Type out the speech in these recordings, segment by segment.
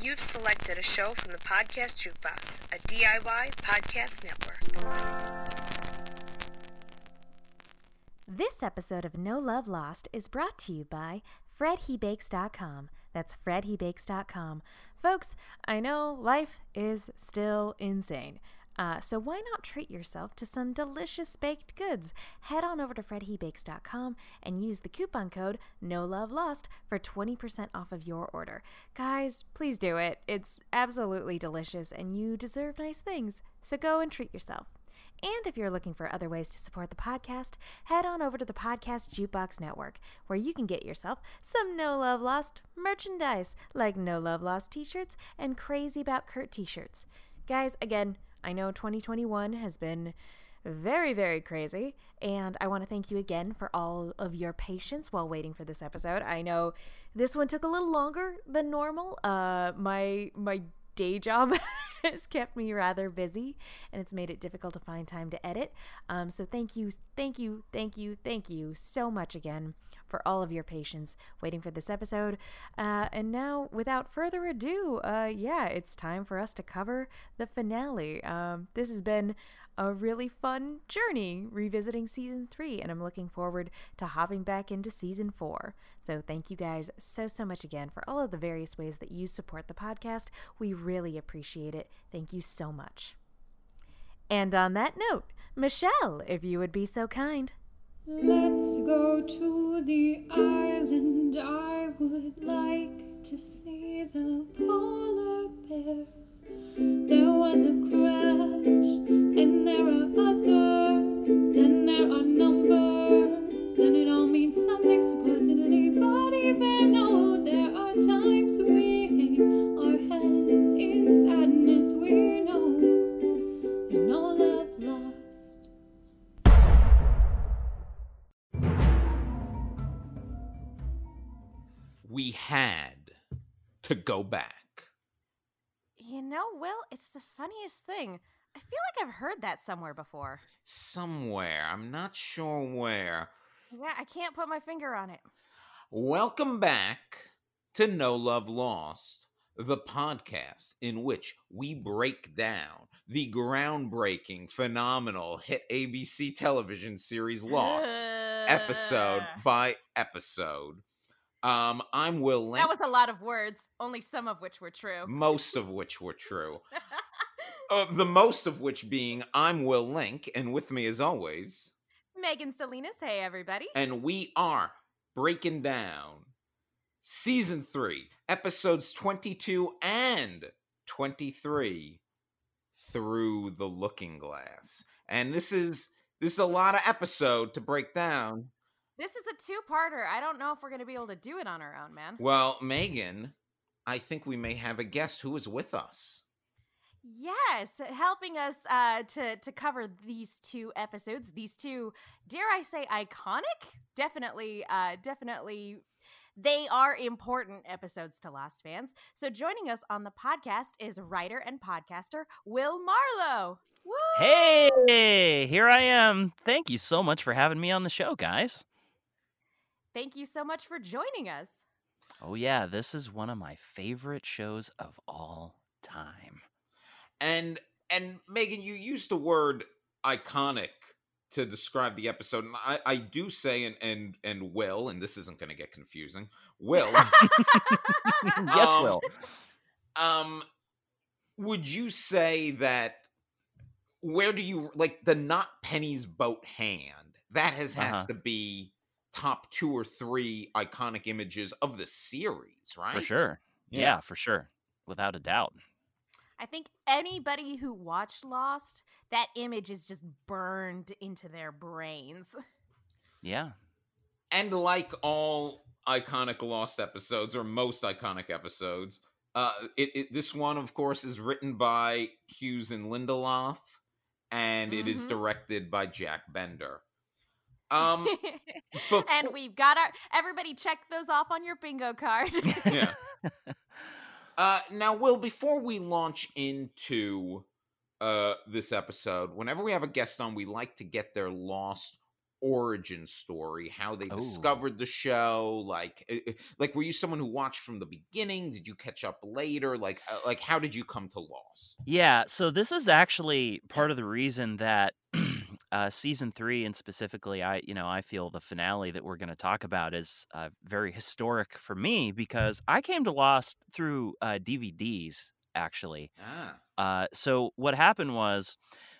You've selected a show from the Podcast Jukebox, a DIY podcast network. This episode of No Love Lost is brought to you by FredHeBakes.com. That's FredHeBakes.com. Folks, I know life is still insane. Uh, so why not treat yourself to some delicious baked goods? Head on over to fredhebakes.com and use the coupon code No Love Lost for 20% off of your order. Guys, please do it. It's absolutely delicious and you deserve nice things. So go and treat yourself. And if you're looking for other ways to support the podcast, head on over to the Podcast Jukebox Network, where you can get yourself some No Love Lost merchandise, like No Love Lost t shirts and Crazy About Kurt t shirts. Guys, again, I know 2021 has been very, very crazy, and I want to thank you again for all of your patience while waiting for this episode. I know this one took a little longer than normal. Uh, my my day job has kept me rather busy and it's made it difficult to find time to edit. Um, so thank you, thank you, thank you, thank you so much again for all of your patience waiting for this episode. Uh, and now, without further ado, uh, yeah, it's time for us to cover the finale. Um, this has been a really fun journey revisiting season three, and I'm looking forward to hopping back into season four. So, thank you guys so, so much again for all of the various ways that you support the podcast. We really appreciate it. Thank you so much. And on that note, Michelle, if you would be so kind. Let's go to the island. I would like to see the polar bears. There was a crash, and there are others, and there are numbers, and it all means something supposedly. But even though there are times We had to go back. You know, Will, it's the funniest thing. I feel like I've heard that somewhere before. Somewhere. I'm not sure where. Yeah, I can't put my finger on it. Welcome back to No Love Lost, the podcast in which we break down the groundbreaking, phenomenal hit ABC television series Lost, episode by episode. Um, I'm Will Link, That was a lot of words, only some of which were true. most of which were true. Uh, the most of which being I'm Will Link, and with me as always, Megan Salinas, hey everybody. and we are breaking down season three, episodes 22 and 23 through the looking glass. And this is this is a lot of episode to break down. This is a two-parter. I don't know if we're going to be able to do it on our own, man. Well, Megan, I think we may have a guest who is with us. Yes, helping us uh, to to cover these two episodes, these two, dare I say, iconic? Definitely, uh, definitely, they are important episodes to Lost fans. So joining us on the podcast is writer and podcaster Will Marlowe. Woo! Hey, here I am. Thank you so much for having me on the show, guys. Thank you so much for joining us. Oh, yeah, this is one of my favorite shows of all time. And and Megan, you used the word iconic to describe the episode, and I, I do say and and and will, and this isn't going to get confusing. Will, yes, Um, Will. um, would you say that? Where do you like the not Penny's boat hand? That has has Uh-huh. to be top two or three iconic images of the series, right? For sure. Yeah. for sure. Without a doubt. I think anybody who watched Lost, that image is just burned into their brains. Yeah. And like all iconic Lost episodes, or most iconic episodes, uh, it, it this one, of course, is written by Cuse and Lindelof, and it is Mhm. directed by Jack Bender. Um, befo- and we've got our everybody check those off on your bingo card. yeah. Uh, now, Will, before we launch into uh this episode, whenever we have a guest on, we like to get their Lost origin story, how they Oh. discovered the show. Like, eh, eh, like were you someone who watched from the beginning? Did you catch up later? Like, uh, like how did you come to Lost? Yeah, so this is actually part of the reason that uh, season three, and specifically, I you know I feel the finale that we're going to talk about is uh, very historic for me because I came to Lost through uh, DVDs actually. Ah, Uh, so what happened was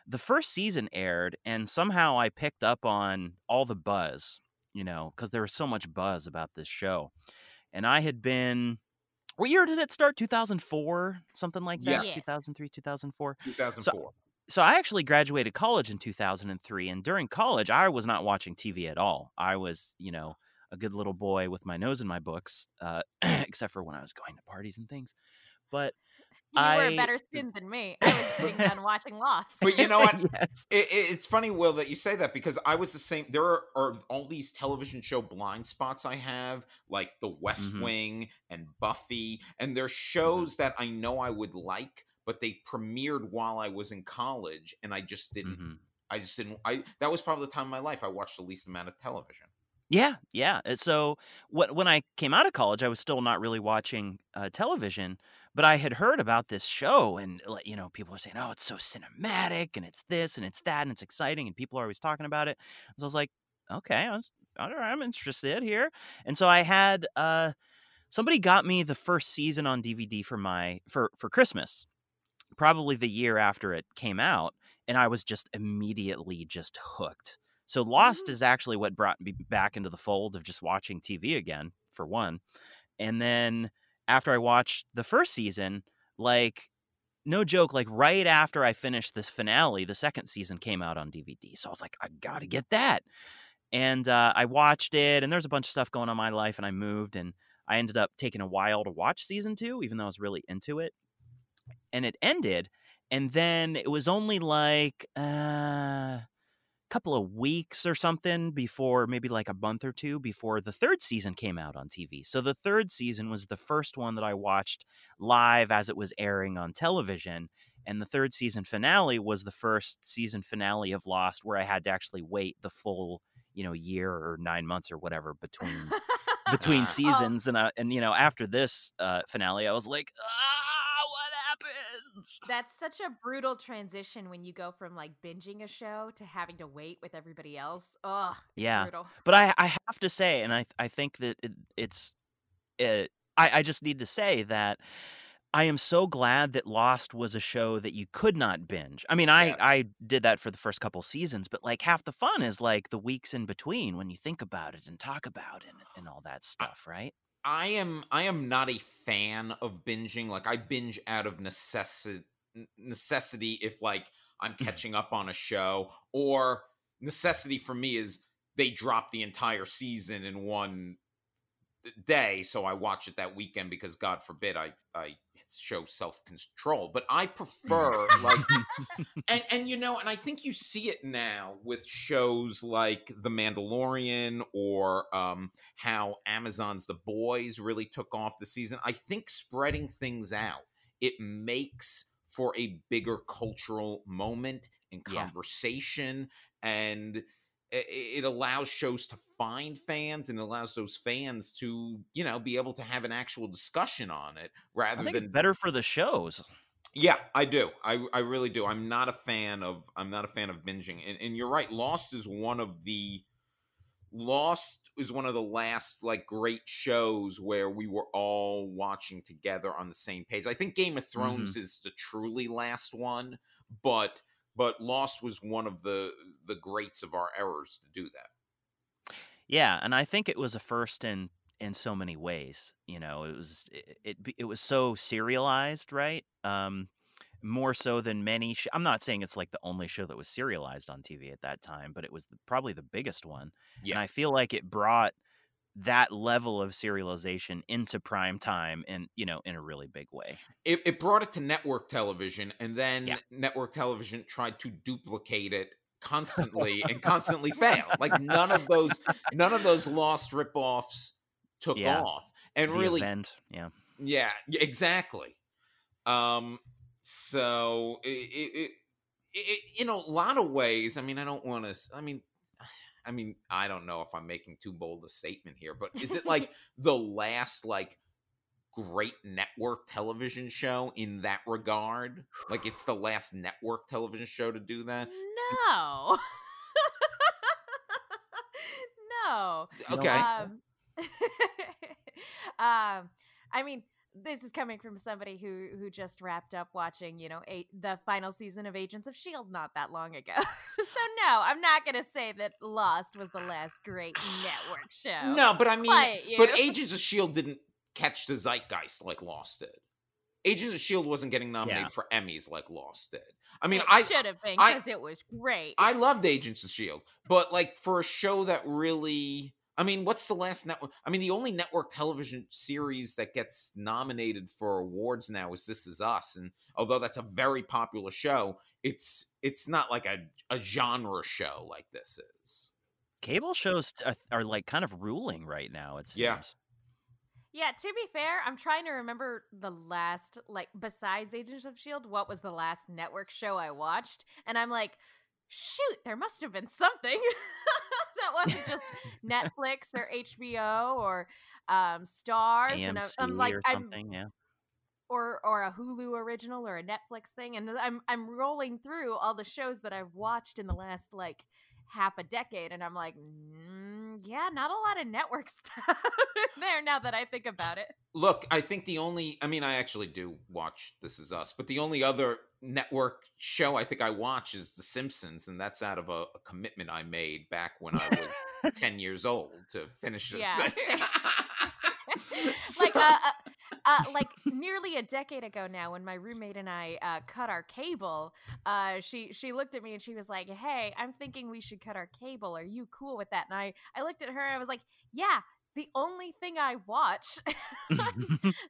the first season aired, and somehow I picked up on all the buzz, you know, because there was so much buzz about this show, and I had been. What year did it start? 2004, something like that. Yes. 2003, 2004 2004. so I actually graduated college in 2003 and during college I was not watching TV at all. I was, you know, a good little boy with my nose in my books uh except for when I was going to parties and things. But You were I- a better student than me. I was sitting down watching Lost. But you know what? yes. It, it- it's funny, Will, that you say that because I was the same. There are, are all these television show blind spots I have, like The West Mhm. Wing and Buffy, and they're shows that I know I would like, but they premiered while I was in college, and I just didn't. Mhm. I just didn't. I that was probably the time in my life I watched the least amount of television. Yeah, yeah. So what when I came out of college, I was still not really watching uh, television, but I had heard about this show, and you know, people were saying, "Oh, it's so cinematic, and it's this, and it's that, and it's exciting," and people are always talking about it. So I was like, "Okay, I was, all right, I'm interested here." And so I had uh, somebody got me the first season on DVD for my for for Christmas, probably the year after it came out, and I was just immediately just hooked. So Lost Mhm. is actually what brought me back into the fold of just watching TV again, for one. And then after I watched the first season, like no joke, like right after I finished this finale, the second season came out on DVD. So I was like, I gotta get that. And uh, I watched it, and there's a bunch of stuff going on in my life, and I moved, and I ended up taking a while to watch season two, even though I was really into it. And it ended, and then it was only like uh, couple of weeks or something before maybe like a month or two before the third season came out on TV. So the third season was the first one that I watched live as it was airing on television and the third season finale was the first season finale of Lost where I had to actually wait the full, you know, year or 9 months or whatever between between Ah. seasons and uh, and you know after this uh finale I was like, "Ah, what happens?" That's such a brutal transition when you go from like binging a show to having to wait with everybody else. Ugh, Yeah. brutal. But I, I have to say, and I, I think that it, it's, it, I, I just need to say that I am so glad that Lost was a show that you could not binge. I mean, I, Yes. I did that for the first couple seasons, but like half the fun is like the weeks in between when you think about it and talk about it and, and all that stuff, right? I am I am not a fan of binging. Like I binge out of necessity necessity if like I'm mm-hmm. catching up on a show or necessity for me is they drop the entire season in one day so I watch it that weekend because god forbid I I show self-control. But I prefer like and and you know, and I think you see it now with shows like The Mandalorian or um how Amazon's The Boys really took off the season. I think spreading things out it makes for a bigger cultural moment and Yeah. conversation and i- it allows shows to find fans and allows those fans to you know be able to have an actual discussion on it I rather think than it's better for the shows. yeah, I do. I I really do. I'm not a fan of I'm not a fan of binging. And and you're right, Lost is one of the Lost is one of the last like great shows where we were all watching together on the same page. I think Game of mm-hmm. Thrones is the truly last one, but but Lost was one of the the greats of our errors to do that. Yeah, and I think it was a first in in so many ways. You know, it was it it, it was so serialized, right? Um, more so than many. Sh- I'm not saying it's like the only show that was serialized on TV at that time, but it was the, probably the biggest one. Yeah. And I feel like it brought that level of serialization into prime time, and you know, in a really big way. it, it brought it to network television and then Yeah. network television tried to duplicate it constantly and constantly failed like none of those none of those lost ripoffs took Yeah. off and the really event, yeah, yeah exactly um so it, it, it, it in a lot of ways i mean i don't want to i mean I mean, I don't know if I'm making too bold a statement here, but is it like the last like great network television show in that regard? Like it's the last network television show to do that? No. no. Okay. Um, um, I mean, this is coming from somebody who who just wrapped up watching, you know, eight, the final season of Agents of Shield not that long ago. so no, I'm not gonna say that Lost was the last great network show. No, but I mean, Quiet but Agents of Shield didn't catch the zeitgeist like Lost did. Agents of Shield wasn't getting nominated Yeah. for Emmys like Lost did. I mean, it I should have been because it was great. I loved Agents of Shield, but like for a show that really, I mean, what's the last network? I mean, the only network television series that gets nominated for awards now is This Is Us, and although that's a very popular show, it's it's not like a a genre show like this is. Cable shows are, are like kind of ruling right now. It seems. Yeah. Yeah, to be fair, I'm trying to remember the last, like, besides Agents of S.H.I.E.L.D., what was the last network show I watched? And I'm like, shoot, there must have been something that wasn't just Netflix or HBO or um, Starz. and I- AMC I'm like, or I'm. Yeah. or or a Hulu original or a Netflix thing, and I'm I'm rolling through all the shows that I've watched in the last like half a decade, and I'm like, mm, yeah, not a lot of network stuff there now that I think about it. Look, I think the only, I mean, I actually do watch This Is Us, but the only other network show I think I watch is The Simpsons, and that's out of a, a commitment I made back when I was 10 years old to finish it. Yeah. So- like uh, uh, uh, like nearly a decade ago now, when my roommate and I uh, cut our cable, uh, she she looked at me and she was like, "Hey, I'm thinking we should cut our cable. Are you cool with that?" And I I looked at her and I was like, "Yeah." The only thing I watch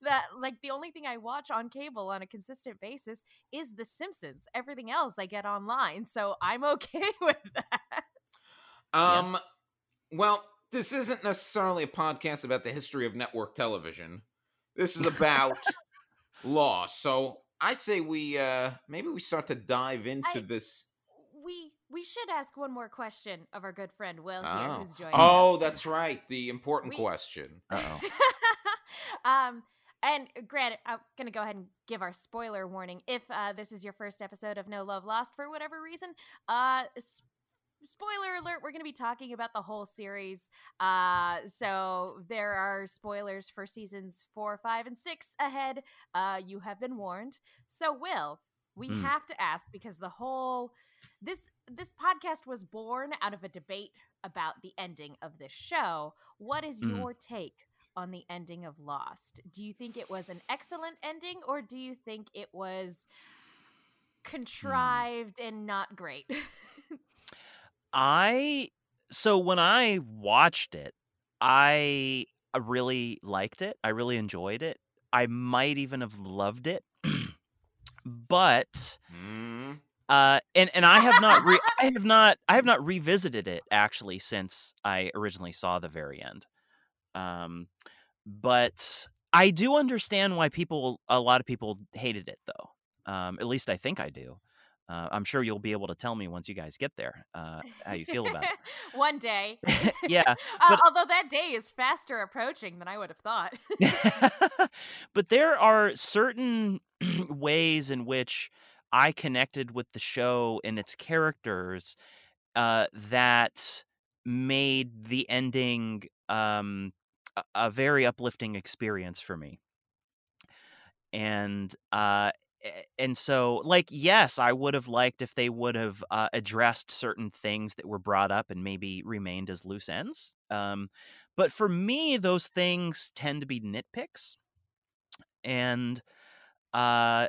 that like the only thing I watch on cable on a consistent basis is The Simpsons. Everything else I get online, so I'm okay with that. Um, well, this isn't necessarily a podcast about the history of network television. This is about law. So I say we uh maybe we start to dive into I- this. We should ask one more question of our good friend Will here, Oh, who's joining us. oh us. that's right. The important We- question. Um, and granted, I'm gonna go ahead and give our spoiler warning. If uh, this is your first episode of No Love Lost for whatever reason, uh, spoiler alert: we're gonna be talking about the whole series. Uh, so there are spoilers for seasons four, five, and six ahead. Uh, you have been warned. So, Will, we Mm. have to ask because the whole this this podcast was born out of a debate about the ending of this show. What is Mm. your take on the ending of Lost? Do you think it was an excellent ending or do you think it was contrived and not great? I so when I watched it, I really liked it. I really enjoyed it. I might even have loved it. but Mm. Uh and and I have not re- I have not I have not revisited it actually since I originally saw the very end. Um but I do understand why people a lot of people hated it though. Um at least I think I do. Uh, I'm sure you'll be able to tell me once you guys get there uh, how you feel about it. One day. yeah, Uh, although that day is faster approaching than I would have thought. but there are certain ways in which I connected with the show and its characters uh, that made the ending um, a, very uplifting experience for me. And uh, and so like yes i would have liked if they would have uh, addressed certain things that were brought up and maybe remained as loose ends um, but for me those things tend to be nitpicks and uh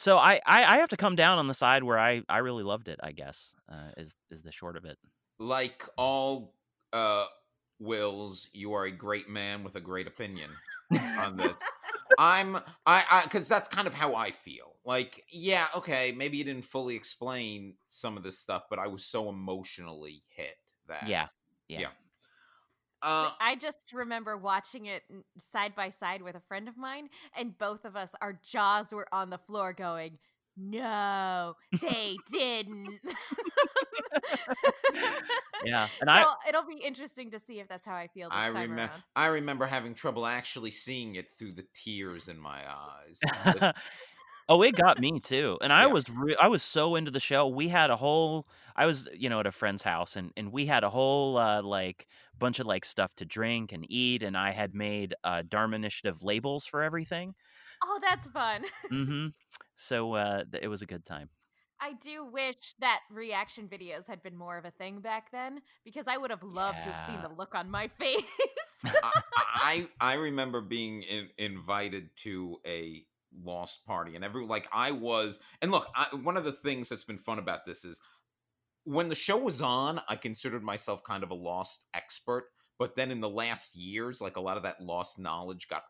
so I, I i have to come down on the side where i i really loved it i guess uh is is the short of it Like all uh wills, you are a great man with a great opinion on this. I'm I I because that's kind of how I feel. Like, yeah, okay, maybe you didn't fully explain some of this stuff, but I was so emotionally hit that yeah yeah, Yeah. So Uh, I just remember watching it side by side with a friend of mine, and both of us, our jaws were on the floor going, no, they didn't. Yeah, and so I it'll be interesting to see if that's how I feel this I time remember. I remember having trouble actually seeing it through the tears in my eyes. But- oh, it got me too, and I Yeah. was re- I was so into the show. We had a whole I was you know at a friend's house, and and we had a whole uh, like bunch of like stuff to drink and eat, and I had made uh, Dharma Initiative labels for everything. Oh, that's fun. hmm So uh, th- it was a good time. I do wish that reaction videos had been more of a thing back then because I would have loved to have seen Yeah. the look on my face. I, I I remember being in, invited to a lost party, and every like I was, and look, I, one of the things that's been fun about this is when the show was on, I considered myself kind of a lost expert, but then in the last years, like a lot of that lost knowledge got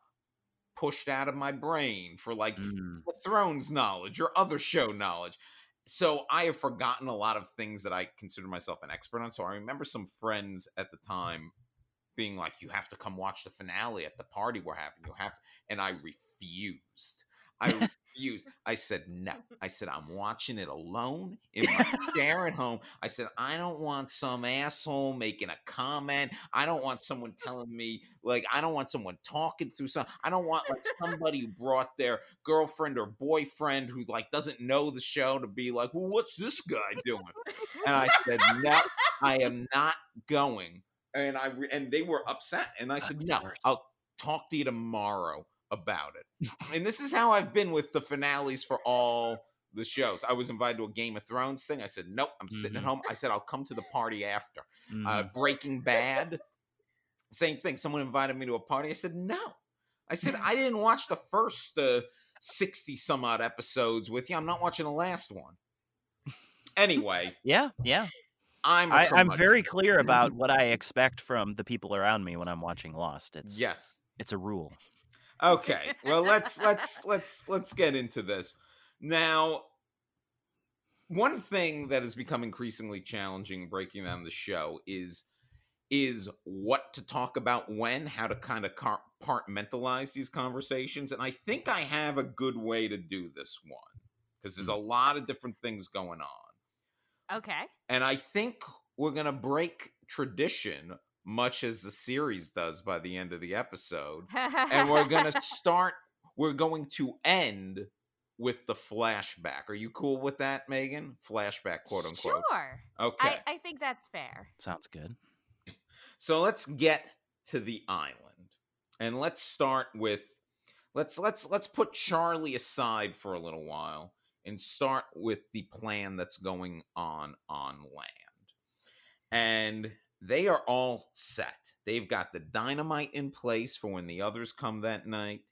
pushed out of my brain for like Mm. Thrones knowledge or other show knowledge. So I have forgotten a lot of things that I consider myself an expert on. So I remember some friends at the time being like, "You have to come watch the finale at the party we're having. You have to," and I refused. I refused. I said no. I said I'm watching it alone in my chair at home. I said I don't want some asshole making a comment. I don't want someone telling me like I don't want someone talking through some. I don't want like somebody who brought their girlfriend or boyfriend who like doesn't know the show to be like, well, what's this guy doing? And I said no, I am not going. And I re- and they were upset. And I said That's no. I'll talk to you tomorrow about it. and this is how I've been with the finales for all the shows. I was invited to a Game of Thrones thing. I said, nope, I'm sitting at Mhm. home. I said, I'll come to the party after. Uh, Mhm. Breaking Bad, same thing. Someone invited me to a party. I said, no. I said, I didn't watch the first uh, 60 some odd episodes with you. I'm not watching the last one. Anyway, yeah, yeah. I'm a I, I'm very clear about what I expect from the people around me when I'm watching Lost. It's Yes. it's a rule. Okay. Well, let's let's let's let's get into this. Now, one thing that has become increasingly challenging breaking down the show is is what to talk about when, how to kind of compartmentalize these conversations, and I think I have a good way to do this one because there's a hmm. lot of different things going on. okay. And I think we're going to break tradition much as the series does by the end of the episode and we're gonna start we're going to end with the flashback are you cool with that megan flashback quote unquote Sure. okay I, I think that's fair. Sounds good. so let's get to the island and let's start with let's let's let's put charlie aside for a little while and start with the plan that's going on on land and they are all set they've got the dynamite in place for when the others come that night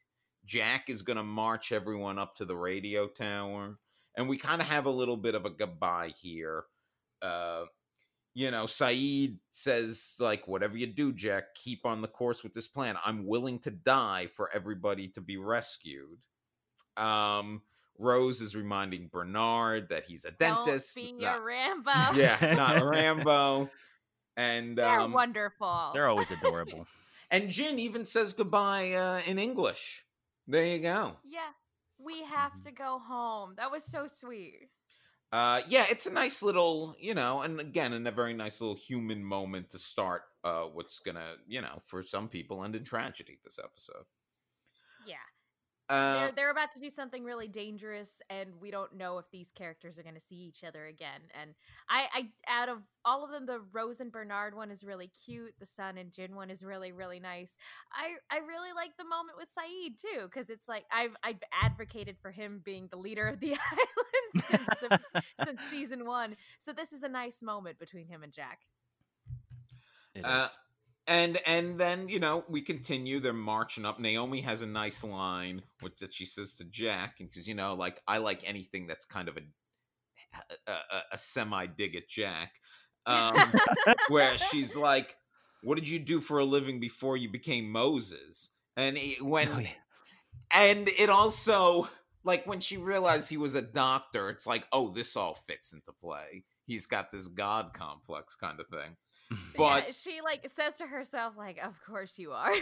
jack is going to march everyone up to the radio tower and we kind of have a little bit of a goodbye here uh you know, Sayid says, like, whatever you do, Jack, keep on the course with this plan. I'm willing to die for everybody to be rescued. Um, Rose is reminding Bernard that he's a dentist. Don't be not- a Rambo. yeah, not Rambo. And They're um, wonderful. They're always adorable. and Jin even says goodbye uh, in English. There you go. yeah. We have to go home. That was so sweet. Uh, yeah, it's a nice little, you know, and again, in a very nice little human moment to start uh, what's gonna, you know, for some people end in tragedy this episode. Yeah. Uh, they're, they're about to do something really dangerous and we don't know if these characters are going to see each other again and I, I out of all of them the rose and bernard one is really cute the sun and jin one is really really nice i i really like the moment with sayid too because it's like i've i've advocated for him being the leader of the island since the since season one so this is a nice moment between him and jack It is. Uh, and and then you know we continue. They're marching up. Naomi has a nice line which that she says to Jack, and because you know, like I like anything that's kind of a a, a, a semi dig at Jack, um, where she's like, "What did you do for a living before you became Moses?" And he, when Oh, yeah. and it also like when she realized he was a doctor, it's like, oh, this all fits into play. He's got this god complex kind of thing. But yeah, she like says to herself like of course you are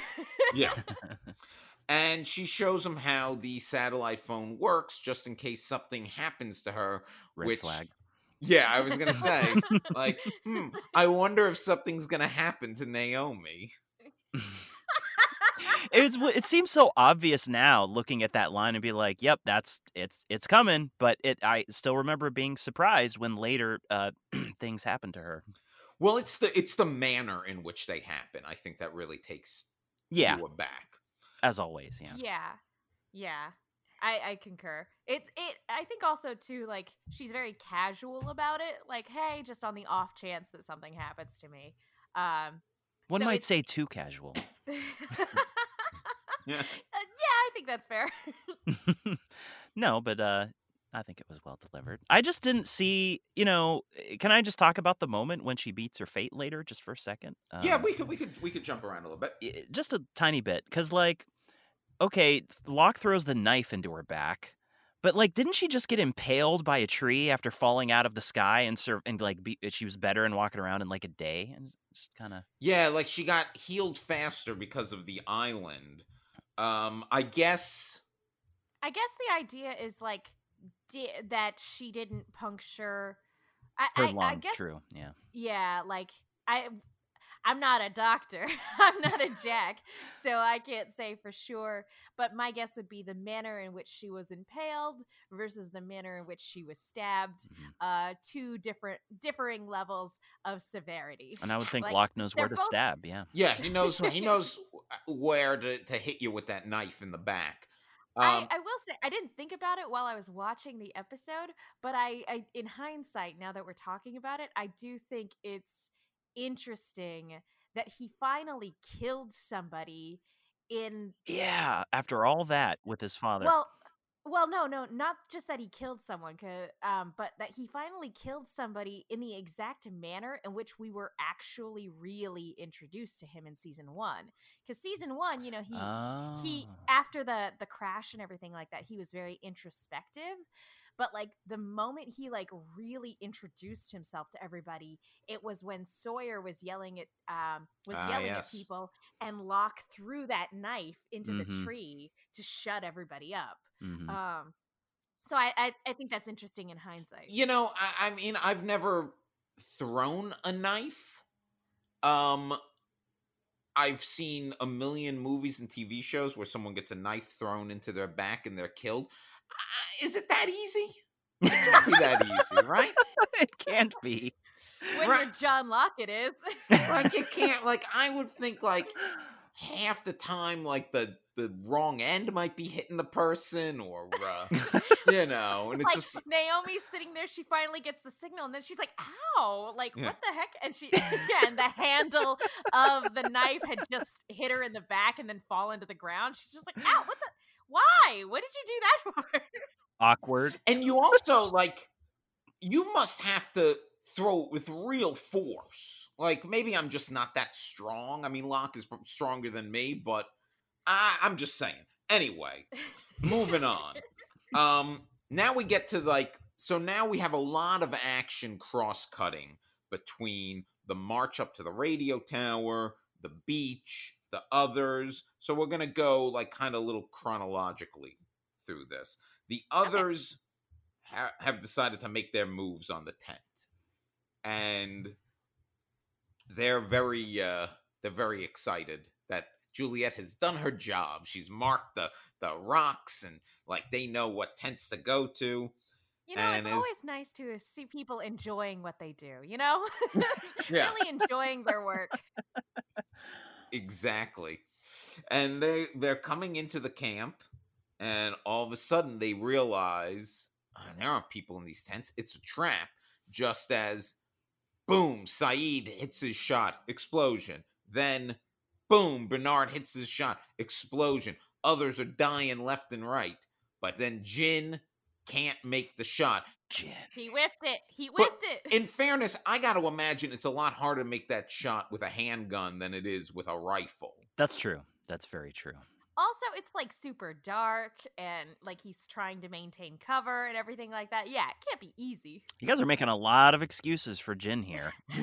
yeah. and she shows him how the satellite phone works just in case something happens to her Red which flag. yeah i was gonna say like hmm, i wonder if something's gonna happen to naomi it's w- it seems so obvious now looking at that line and be like, "Yep, that's it's it's coming." But it I still remember being surprised when later uh, things happened to her. Well it's the it's the manner in which they happen i think that really takes Yeah, you aback as always. Yeah. Yeah. Yeah. I, I concur. It's it I think also too like she's very casual about it. Like, hey, just on the off chance that something happens to me. Um One So might say too casual. yeah Uh, yeah, I think that's fair. no, but uh I think it was well delivered. I just didn't see, you know, eh, can I just talk about the moment when she beats her fate later just for a second? yeah Um, we could we could we could jump around a little bit just a tiny bit cuz like okay, Locke throws the knife into her back. But like didn't she just get impaled by a tree after falling out of the sky and serve and like be, she was better and walking around in like a day and just kind of Yeah, like she got healed faster because of the island. Um, I guess. I guess the idea is like di- that she didn't puncture I, her I, lung. I guess True. Yeah. yeah like i i'm not a doctor i'm not a jack so i can't say for sure but my guess would be the manner in which she was impaled versus the manner in which she was stabbed Mhm. uh two different differing levels of severity And I would think Like, Locke knows where they're to both- stab. Yeah. Yeah, he knows. he knows where to, to hit you with that knife in the back. Um, I, I will say I didn't think about it while I was watching the episode, but I, I in hindsight, now that we're talking about it, I do think it's interesting that he finally killed somebody in Yeah. After all that with his father. well well no no not just that he killed someone, um but that he finally killed somebody in the exact manner in which we were actually really introduced to him in season 1 cuz season 1 you know he he Oh. after the the crash and everything like that he was very introspective but like the moment he like really introduced himself to everybody it was when sawyer was yelling at um was Ah, yelling yes. at people and locke threw that knife into Mhm. the tree to shut everybody up Mhm. um so I, I i think that's interesting in hindsight you know, I, I mean, I've never thrown a knife. Um, I've seen a million movies and TV shows where someone gets a knife thrown into their back and they're killed. Uh, is it that easy? It can't be that easy, right? it can't be. when right. you're john locke it is like you can't like i would think like half the time like the the wrong end might be hitting the person or uh, you know and it's like just Naomi's sitting there, she finally gets the signal, and then she's like, "Ow!" Like, Yeah. what the heck? And she, yeah, and the handle of the knife had just hit her in the back and then fall into the ground. She's just like, "Ow! What the? Why? What did you do that for?" Awkward. and you also like you must have to throw it with real force like maybe i'm just not that strong i mean locke is stronger than me but I, i'm just saying. Anyway moving on. Um now we get to like so now we have a lot of action cross cutting between the march up to the radio tower the beach the others. So we're gonna go like kind of a little chronologically through this. The others ha- have decided to make their moves on the tent. And they're very uh they're very excited Juliet has done her job. She's marked the the rocks and like they know what tents to go to. You know, And it's is- always nice to see people enjoying what they do. You know, Yeah. really enjoying their work. Exactly. And they they're coming into the camp and all of a sudden they realize "Ah, there aren't people in these tents. It's a trap. Just as boom, Sayid hits his shot, explosion. Then boom, Bernard hits his shot, explosion. Others are dying left and right. But then Jin can't make the shot. Jin. He whiffed it. He But whiffed it. In fairness, I got to imagine it's a lot harder to make that shot with a handgun than it is with a rifle. That's true. That's very true. Also, it's like super dark and like he's trying to maintain cover and everything like that. Yeah, it can't be easy. You guys are making a lot of excuses for Jin here.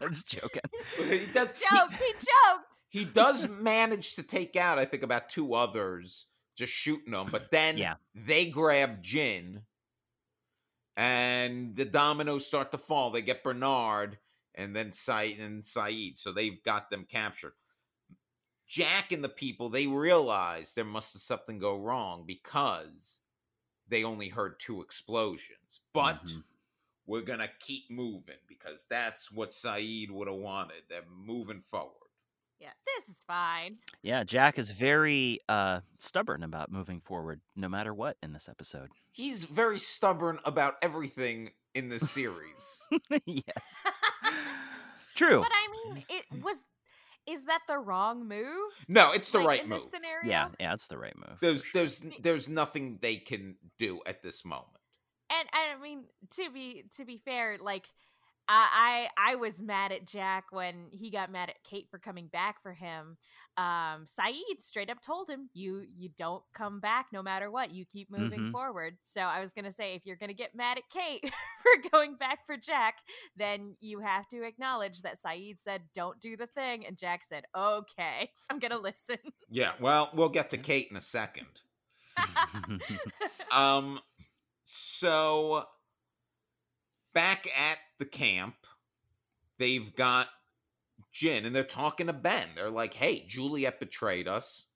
Just joking. he does he- Joked, he joked. he does manage to take out, I think, about two others, just shooting them. But then Yeah. they grab Jin, and the dominoes start to fall. They get Bernard, and then Said and Sayid. So they've got them captured. Jack and the people they realize there must have something go wrong because they only heard two explosions. But Mhm. we're gonna keep moving because that's what Sayid would have wanted. They're moving forward. Yeah, this is fine. Yeah, Jack is very uh, stubborn about moving forward, no matter what, in this episode. He's very stubborn about everything in this series. yes, true. But I mean, it was. Is that the wrong move? no, it's the Like, right in move. This scenario? Yeah, yeah, it's the right move. There's there's there's nothing they can do at this moment. and I mean to be to be fair, like I I I was mad at Jack when he got mad at Kate for coming back for him. Um, Sayid straight up told him, "You you don't come back no matter what. You keep moving Mhm. forward." So I was gonna say, if you're gonna get mad at Kate for going back for Jack, then you have to acknowledge that Sayid said, "Don't do the thing," and Jack said, "Okay, I'm gonna listen." Yeah, well, we'll get to Kate in a second. Um so back at the camp, they've got Jin and they're talking to Ben. They're like, "Hey, Juliet betrayed us."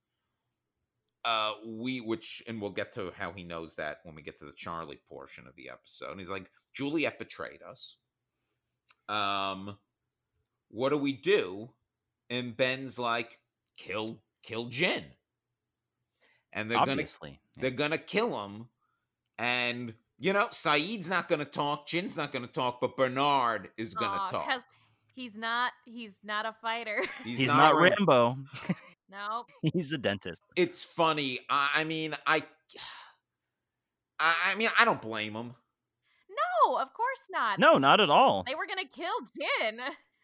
Uh we which and we'll get to how he knows that when we get to the Charlie portion of the episode. And he's like, "Juliet betrayed us." Um what do we do? And Ben's like, "Kill kill Jin." And they're gonna Obviously, yeah. they're gonna kill him, and you know, Sayid's not gonna talk, Jin's not gonna talk, but Bernard is gonna talk. talk. 'cause he's not he's not a fighter. he's, not Ram- Rambo. nope. he's a dentist. It's funny. I, I mean, I, I, I mean, I don't blame him. No, of course not. No, not at all. They were gonna kill Jin.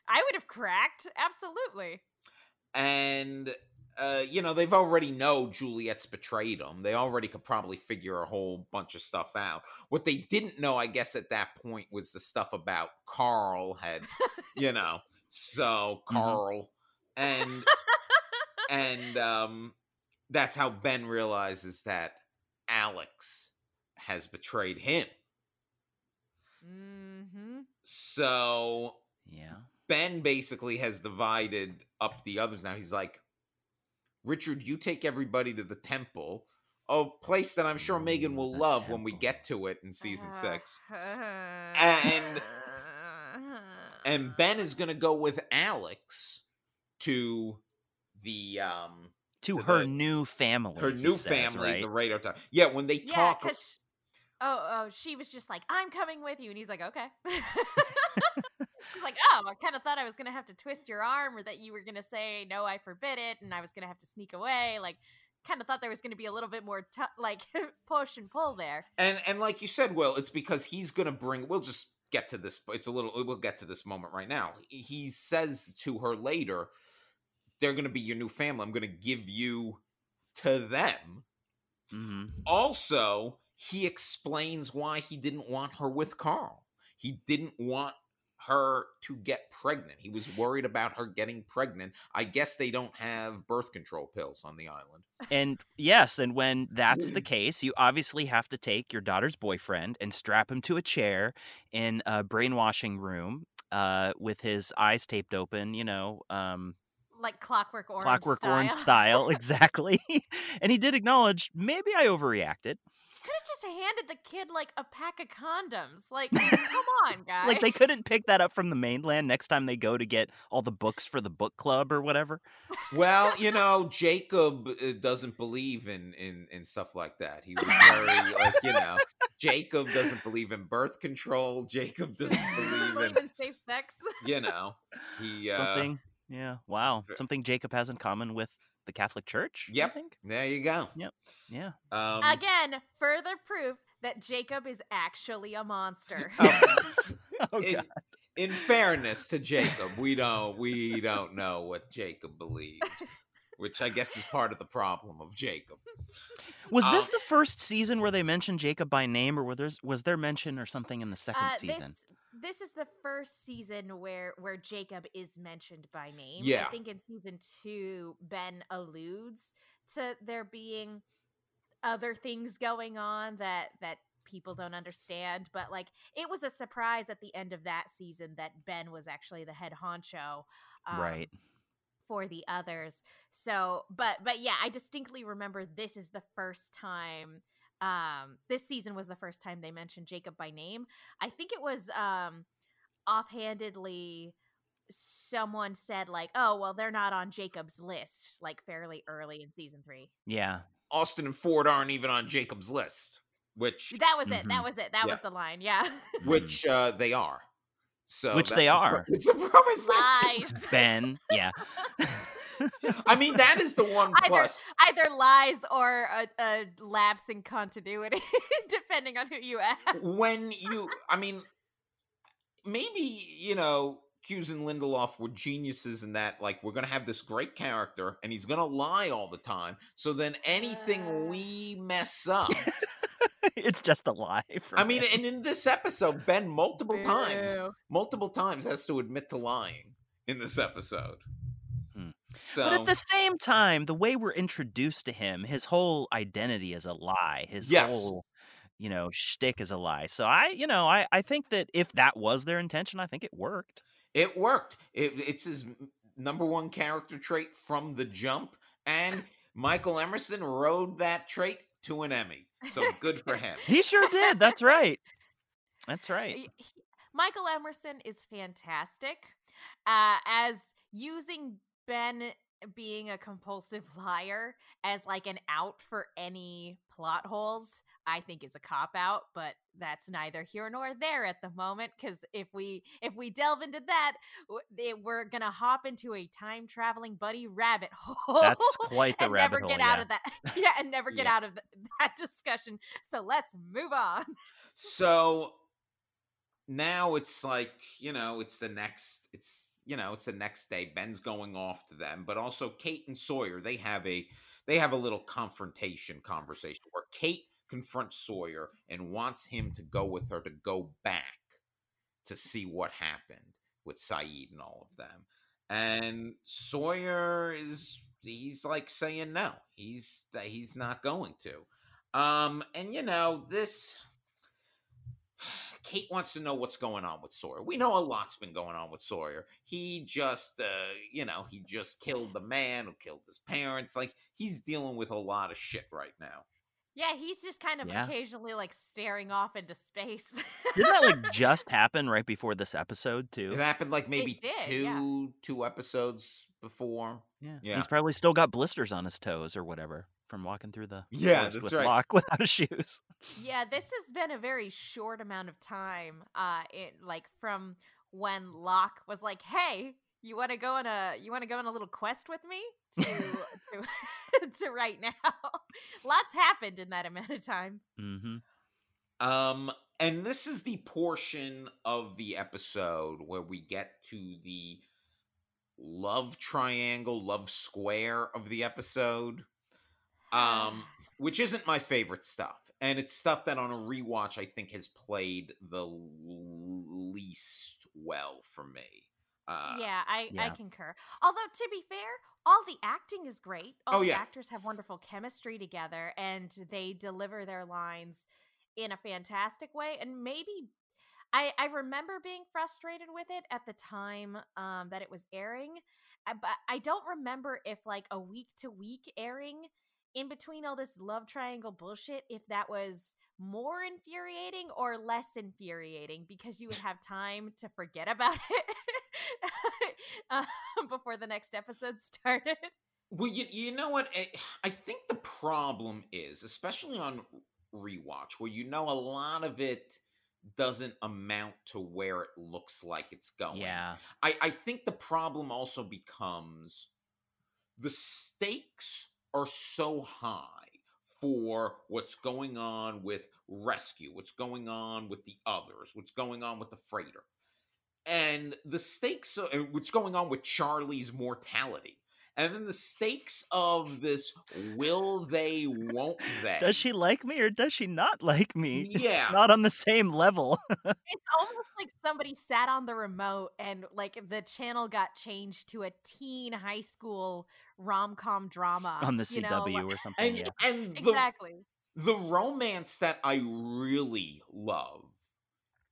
I would have cracked. Absolutely. And uh, you know, they've already know Juliet's betrayed them. They already could probably figure a whole bunch of stuff out. What they didn't know, I guess, at that point was the stuff about Carl had, you know, so Mhm. Carl and and um that's how Ben realizes that Alex has betrayed him. Mm-hmm. So Yeah. Ben basically has divided up the others now. He's like, Richard, you take everybody to the temple, a place that I'm sure Megan will Ooh, the love when we get to it in season six. And And Ben is going to go with Alex to the um To To her the- new family. her new says, family, right? the radar time. Yeah, when they yeah, talk, oh oh she was just like I'm coming with you, and he's like okay. She's like, oh, I kind of thought I was gonna have to twist your arm, or that you were gonna say no, I forbid it, and I was gonna have to sneak away. Like, kind of thought there was gonna be a little bit more t- like push and pull there. and and like you said, Will, it's because he's going to bring. We'll just get to this. It's a little. We'll get to this moment right now. He- He says to her later, "They're going to be your new family. I'm going to give you to them." hmm Also, he explains why he didn't want her with Carl. He didn't want her to get pregnant. He was worried about her getting pregnant. I guess they don't have birth control pills on the island. And yes, and when that's the case, you obviously have to take your daughter's boyfriend and strap him to a chair in a brainwashing room uh, with his eyes taped open, you know, um, Like Clockwork Orange. clockwork style. orange style, exactly. and he did acknowledge maybe I overreacted. Could have just handed the kid like a pack of condoms. Like, come on, guy. Like they couldn't pick that up from the mainland next time they go to get all the books for the book club or whatever. Well, you know, Jacob uh, doesn't believe in in in stuff like that. He was very like, you know, Jacob doesn't believe in birth control. Jacob doesn't believe believe in, in safe sex. you know, he uh Something, yeah, wow, something Jacob has in common with the Catholic Church. I Yep. think. There you go. Yep. Yeah. Um Again, further proof that Jacob is actually a monster. oh, Oh in, god. in fairness to Jacob, we don't we don't know what Jacob believes. Which I guess is part of the problem of Jacob. Was Um, this the first season where they mentioned Jacob by name, or were there, was there mention or something in the second Uh, season? this this is the first season where where Jacob is mentioned by name. Yeah. I think in season two, Ben alludes to there being other things going on that that people don't understand. But like, it was a surprise at the end of that season that Ben was actually the head honcho. um, right. For the others. So, but but yeah, I distinctly remember this is the first time um this season was the first time they mentioned Jacob by name. I think it was um offhandedly someone said like, "Oh, well they're not on Jacob's list" like fairly early in season 3. Yeah. Austen and Ford aren't even on Jacob's list, which That was it. That Mhm. was it. That Yeah. was the line. Yeah. which uh, they are. So Which they the pro- are. It's a promise. Lies. It's Ben. Yeah. I mean, that is the one Either plus. either lies or a, a lapse in continuity, depending on who you ask. when you i mean maybe you know Cuse and Lindelof were geniuses in that like we're gonna have this great character and he's gonna lie all the time so then anything Uh. we mess up it's just a lie. For i mean Ben. and in this episode ben multiple times multiple times has to admit to lying in this episode Hmm. so But at the same time, the way we're introduced to him, his whole identity is a lie. His Yes. whole, you know, shtick is a lie. So I, you know, I, I think that if that was their intention, I think it worked. It worked. It, it's his number one character trait from the jump, and Michael Emerson rode that trait to an Emmy. So good for him. He sure did. That's right. That's right. Y- he- Michael Emerson is fantastic uh, as using Ben being a compulsive liar as like an out for any plot holes. I think is a cop out, but that's neither here nor there at the moment. Because if we if we delve into that, eh, we're gonna hop into a time traveling buddy rabbit hole. That's quite the rabbit never hole. Never get out yeah. of that. yeah, and never get Yeah. out of th- that discussion. So let's move on. So now it's like you know, it's the next. It's you know, it's the next day. Ben's going off to them, but also Kate and Sawyer. They have a they have a little confrontation conversation where Kate confronts Sawyer and wants him to go with her to go back to see what happened with Sayid and all of them. And Sawyer is he's like saying no. He's he's not going to. Um and you know, this Kate wants to know what's going on with Sawyer. We know a lot's been going on with Sawyer. He just, uh, you know, he just killed the man who killed his parents. Like, he's dealing with a lot of shit right now. Yeah, he's just kind of Yeah. occasionally like staring off into space. Didn't that like just happen right before this episode too? It happened like maybe did, two yeah. two episodes before. Yeah. Yeah. He's probably still got blisters on his toes or whatever from walking through the Yeah, forest that's with right. Locke without his shoes. yeah, this has been a very short amount of time. Uh, it like from when Locke was like, "Hey, you want to go on a you want to go on a little quest with me?" To to, to right now, lots happened in that amount of time. hmm Um, and this is the portion of the episode where we get to the love triangle, love square of the episode. Um, which isn't my favorite stuff. And it's stuff that on a rewatch I think has played the least well for me. Uh, yeah, I I concur. Although to be fair, all the acting is great. All Oh, the yeah. actors have wonderful chemistry together, and they deliver their lines in a fantastic way. And maybe I I remember being frustrated with it at the time um, that it was airing, uh, but I don't remember if like a week to week airing in between all this love triangle bullshit if that was more infuriating or less infuriating because you would have time to forget about it um, before the next episode started. Well, you, you know what? I, I think the problem is, especially on rewatch, where you know a lot of it doesn't amount to where it looks like it's going. Yeah. I, I think the problem also becomes the stakes are so high for what's going on with rescue, what's going on with the others, what's going on with the freighter. And the stakes, are, and what's going on with Charlie's mortality. and then the stakes of this will they, won't they? Does she like me or does she not like me? It's Yeah. not on the same level. It's almost like somebody sat on the remote and like the channel got changed to a teen high school rom com drama on the you CW know, or something. and yeah. and the, exactly. the romance that I really love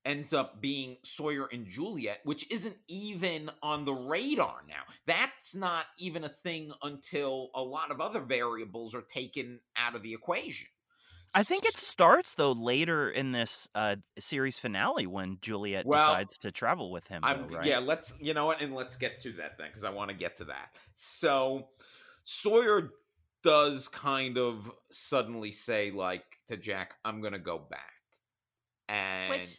ends up being Sawyer and Juliet, which isn't even on the radar now. That's not even a thing until a lot of other variables are taken out of the equation. I think it starts though later in this uh, series finale when Juliet Well, decides to travel with him. Though, right? yeah, let's you know what, and let's get to that then because I want to get to that. So Sawyer does kind of suddenly say like to Jack, "I'm gonna go back," and Which,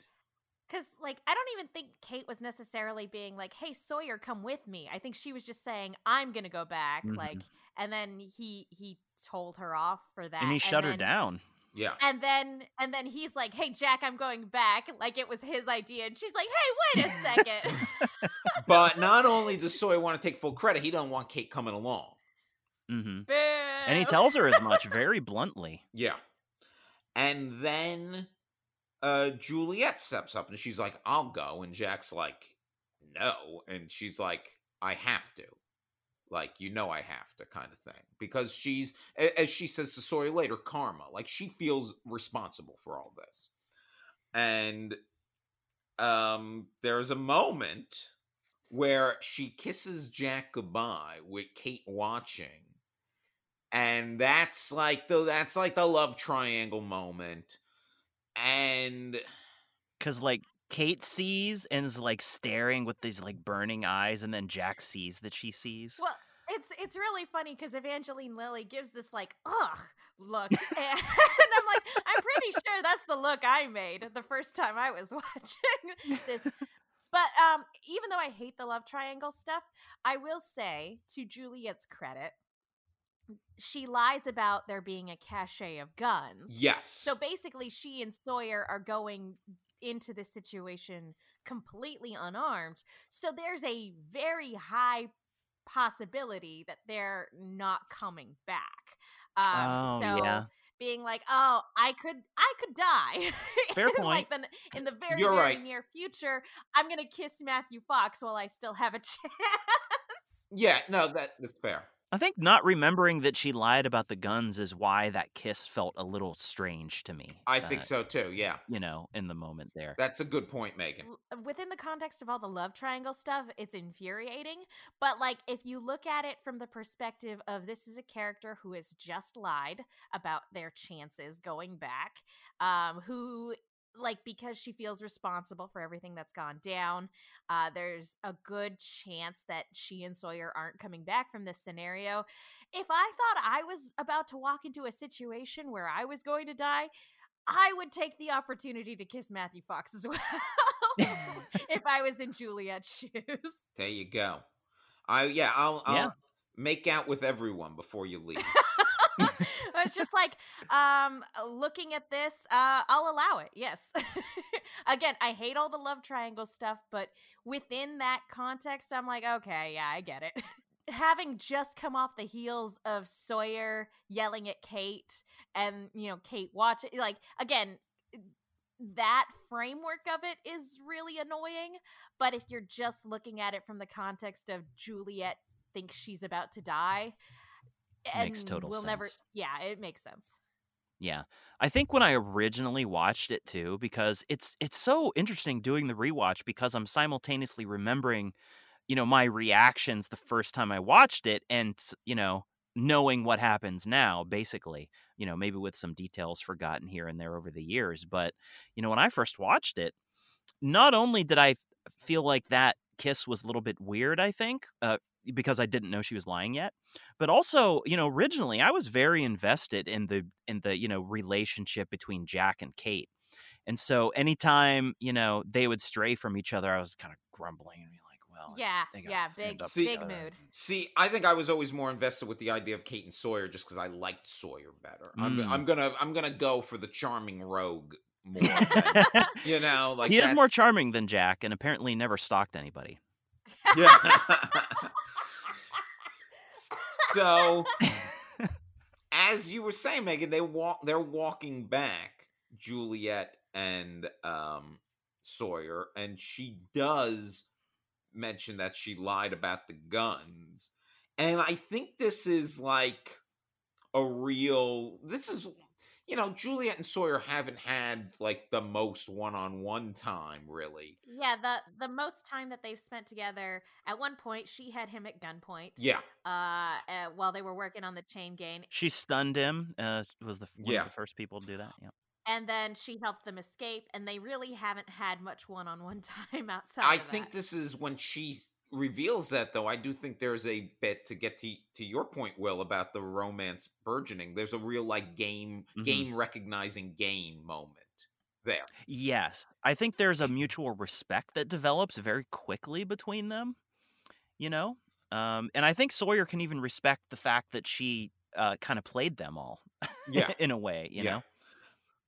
because like I don't even think Kate was necessarily being like, "Hey Sawyer, come with me." I think she was just saying, "I'm gonna go back." Mhm. Like, and then he he told her off for that, and he shut her then- down. yeah, And then and then he's like, "Hey Jack, I'm going back." Like it was his idea, and she's like, "Hey, wait a second." but not only does Sawyer want to take full credit, he don't want Kate coming along. mm-hmm. And he tells her as much very bluntly. Yeah. And then uh Juliet steps up and she's like, I'll go. And Jack's like, no. And she's like, I have to. Like, you know, I have to, kind of thing. Because she's, as she says to Sawyer later, karma. Like, she feels responsible for all this. And um there's a moment where she kisses Jack goodbye with Kate watching and that's like the that's like the love triangle moment and Because, like, Kate sees and is, like, staring with these, like, burning eyes, and then Jack sees that she sees. Well, it's it's really funny because Evangeline Lilly gives this like ugh look, and I'm like, I'm pretty sure that's the look I made the first time I was watching this. But um, even though I hate the love triangle stuff, I will say to Juliet's credit, she lies about there being a cache of guns. yes So basically, she and Sawyer are going into this situation completely unarmed. So there's a very high possibility that they're not coming back. Um, oh, so yeah. being like, "Oh, I could, I could die," Fair in, like point. the, in the very, You're very right. near future, I'm gonna kiss Matthew Fox while I still have a chance. yeah no that that's fair I think not remembering that she lied about the guns is why that kiss felt a little strange to me. i think uh, so too yeah You know, in the moment there. that's a good point megan l- within the context of all the love triangle stuff, it's infuriating. But like, if you look at it from the perspective of this is a character who has just lied about their chances going back, um, who like because she feels responsible for everything that's gone down uh there's a good chance that she and sawyer aren't coming back from this scenario if i thought i was about to walk into a situation where i was going to die I would take the opportunity to kiss Matthew Fox as well if I was in Juliet's shoes. there you go i yeah i'll, I'll Yeah. make out with everyone before you leave it's just like um looking at this uh i'll allow it yes. Again i hate all the love triangle stuff but within that context i'm like okay yeah i get it. Having just come off the heels of sawyer yelling at kate and you know kate watching like again that framework of it is really annoying but if you're just looking at it from the context of juliet thinks she's about to die Makes total we'll never sense. yeah it makes sense Yeah. I think when I originally watched it too, because it's it's so interesting doing the rewatch because I'm simultaneously remembering, you know, my reactions the first time I watched it and, you know, knowing what happens now, basically, you know, maybe with some details forgotten here and there over the years. But, you know, when I first watched it, not only did I feel like that kiss was a little bit weird, I think, uh, because I didn't know she was lying yet, but also, you know, originally I was very invested in the in the you know relationship between Jack and Kate, and so anytime you know they would stray from each other, I was kind of grumbling and be like, well, yeah they gotta yeah big See- big mood See, I think I was always more invested with the idea of Kate and Sawyer just because I liked Sawyer better. I'm, Mm. I'm gonna I'm gonna go for the charming rogue more. than- you know, like he is more charming than Jack, and apparently never stalked anybody. Yeah. So, as you were saying, Megan, they walk. They're walking back, Juliet and um, Sawyer, and she does mention that she lied about the guns, and I think this is like a real. This is you know, Juliet and Sawyer haven't had like the most one-on-one time, really. Yeah, the the most time that they've spent together. At one point, she had him at gunpoint. Yeah, Uh, uh while they were working on the chain gang, She stunned him. Uh, was the one Yeah. of the first people to do that. Yeah. and then she helped them escape. And they really haven't had much one-on-one time outside. I of think that. this is when she reveals that, though. I do think there's a bit to get to to your point, Will, about the romance burgeoning. There's a real like game Mhm. game recognizing game moment there. Yes, I think there's a mutual respect that develops very quickly between them. You know, um, and I think Sawyer can even respect the fact that she uh, kind of played them all. Yeah. in a way. You Yeah. know,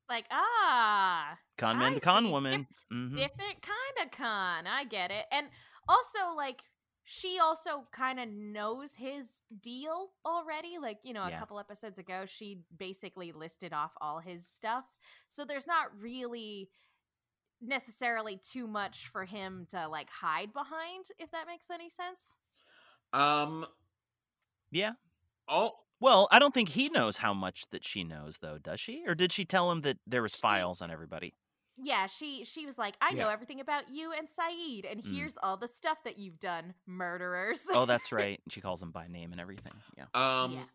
like ah, con man I to con see. woman. hmm different kind of con. I get it. And also, like, she also kind of knows his deal already. Like, you know, a Yeah. couple episodes ago, she basically listed off all his stuff. So there's not really necessarily too much for him to like hide behind if that makes any sense Um. Yeah. Oh, Well, I don't think he knows how much that she knows, though, does she? Or did she tell him that there was files on everybody? Yeah she she was like i know Yeah. everything about you and sayid and Mm. here's all the stuff that you've done murderers Oh, that's right. She calls him by name and everything. Yeah. Um, Yeah.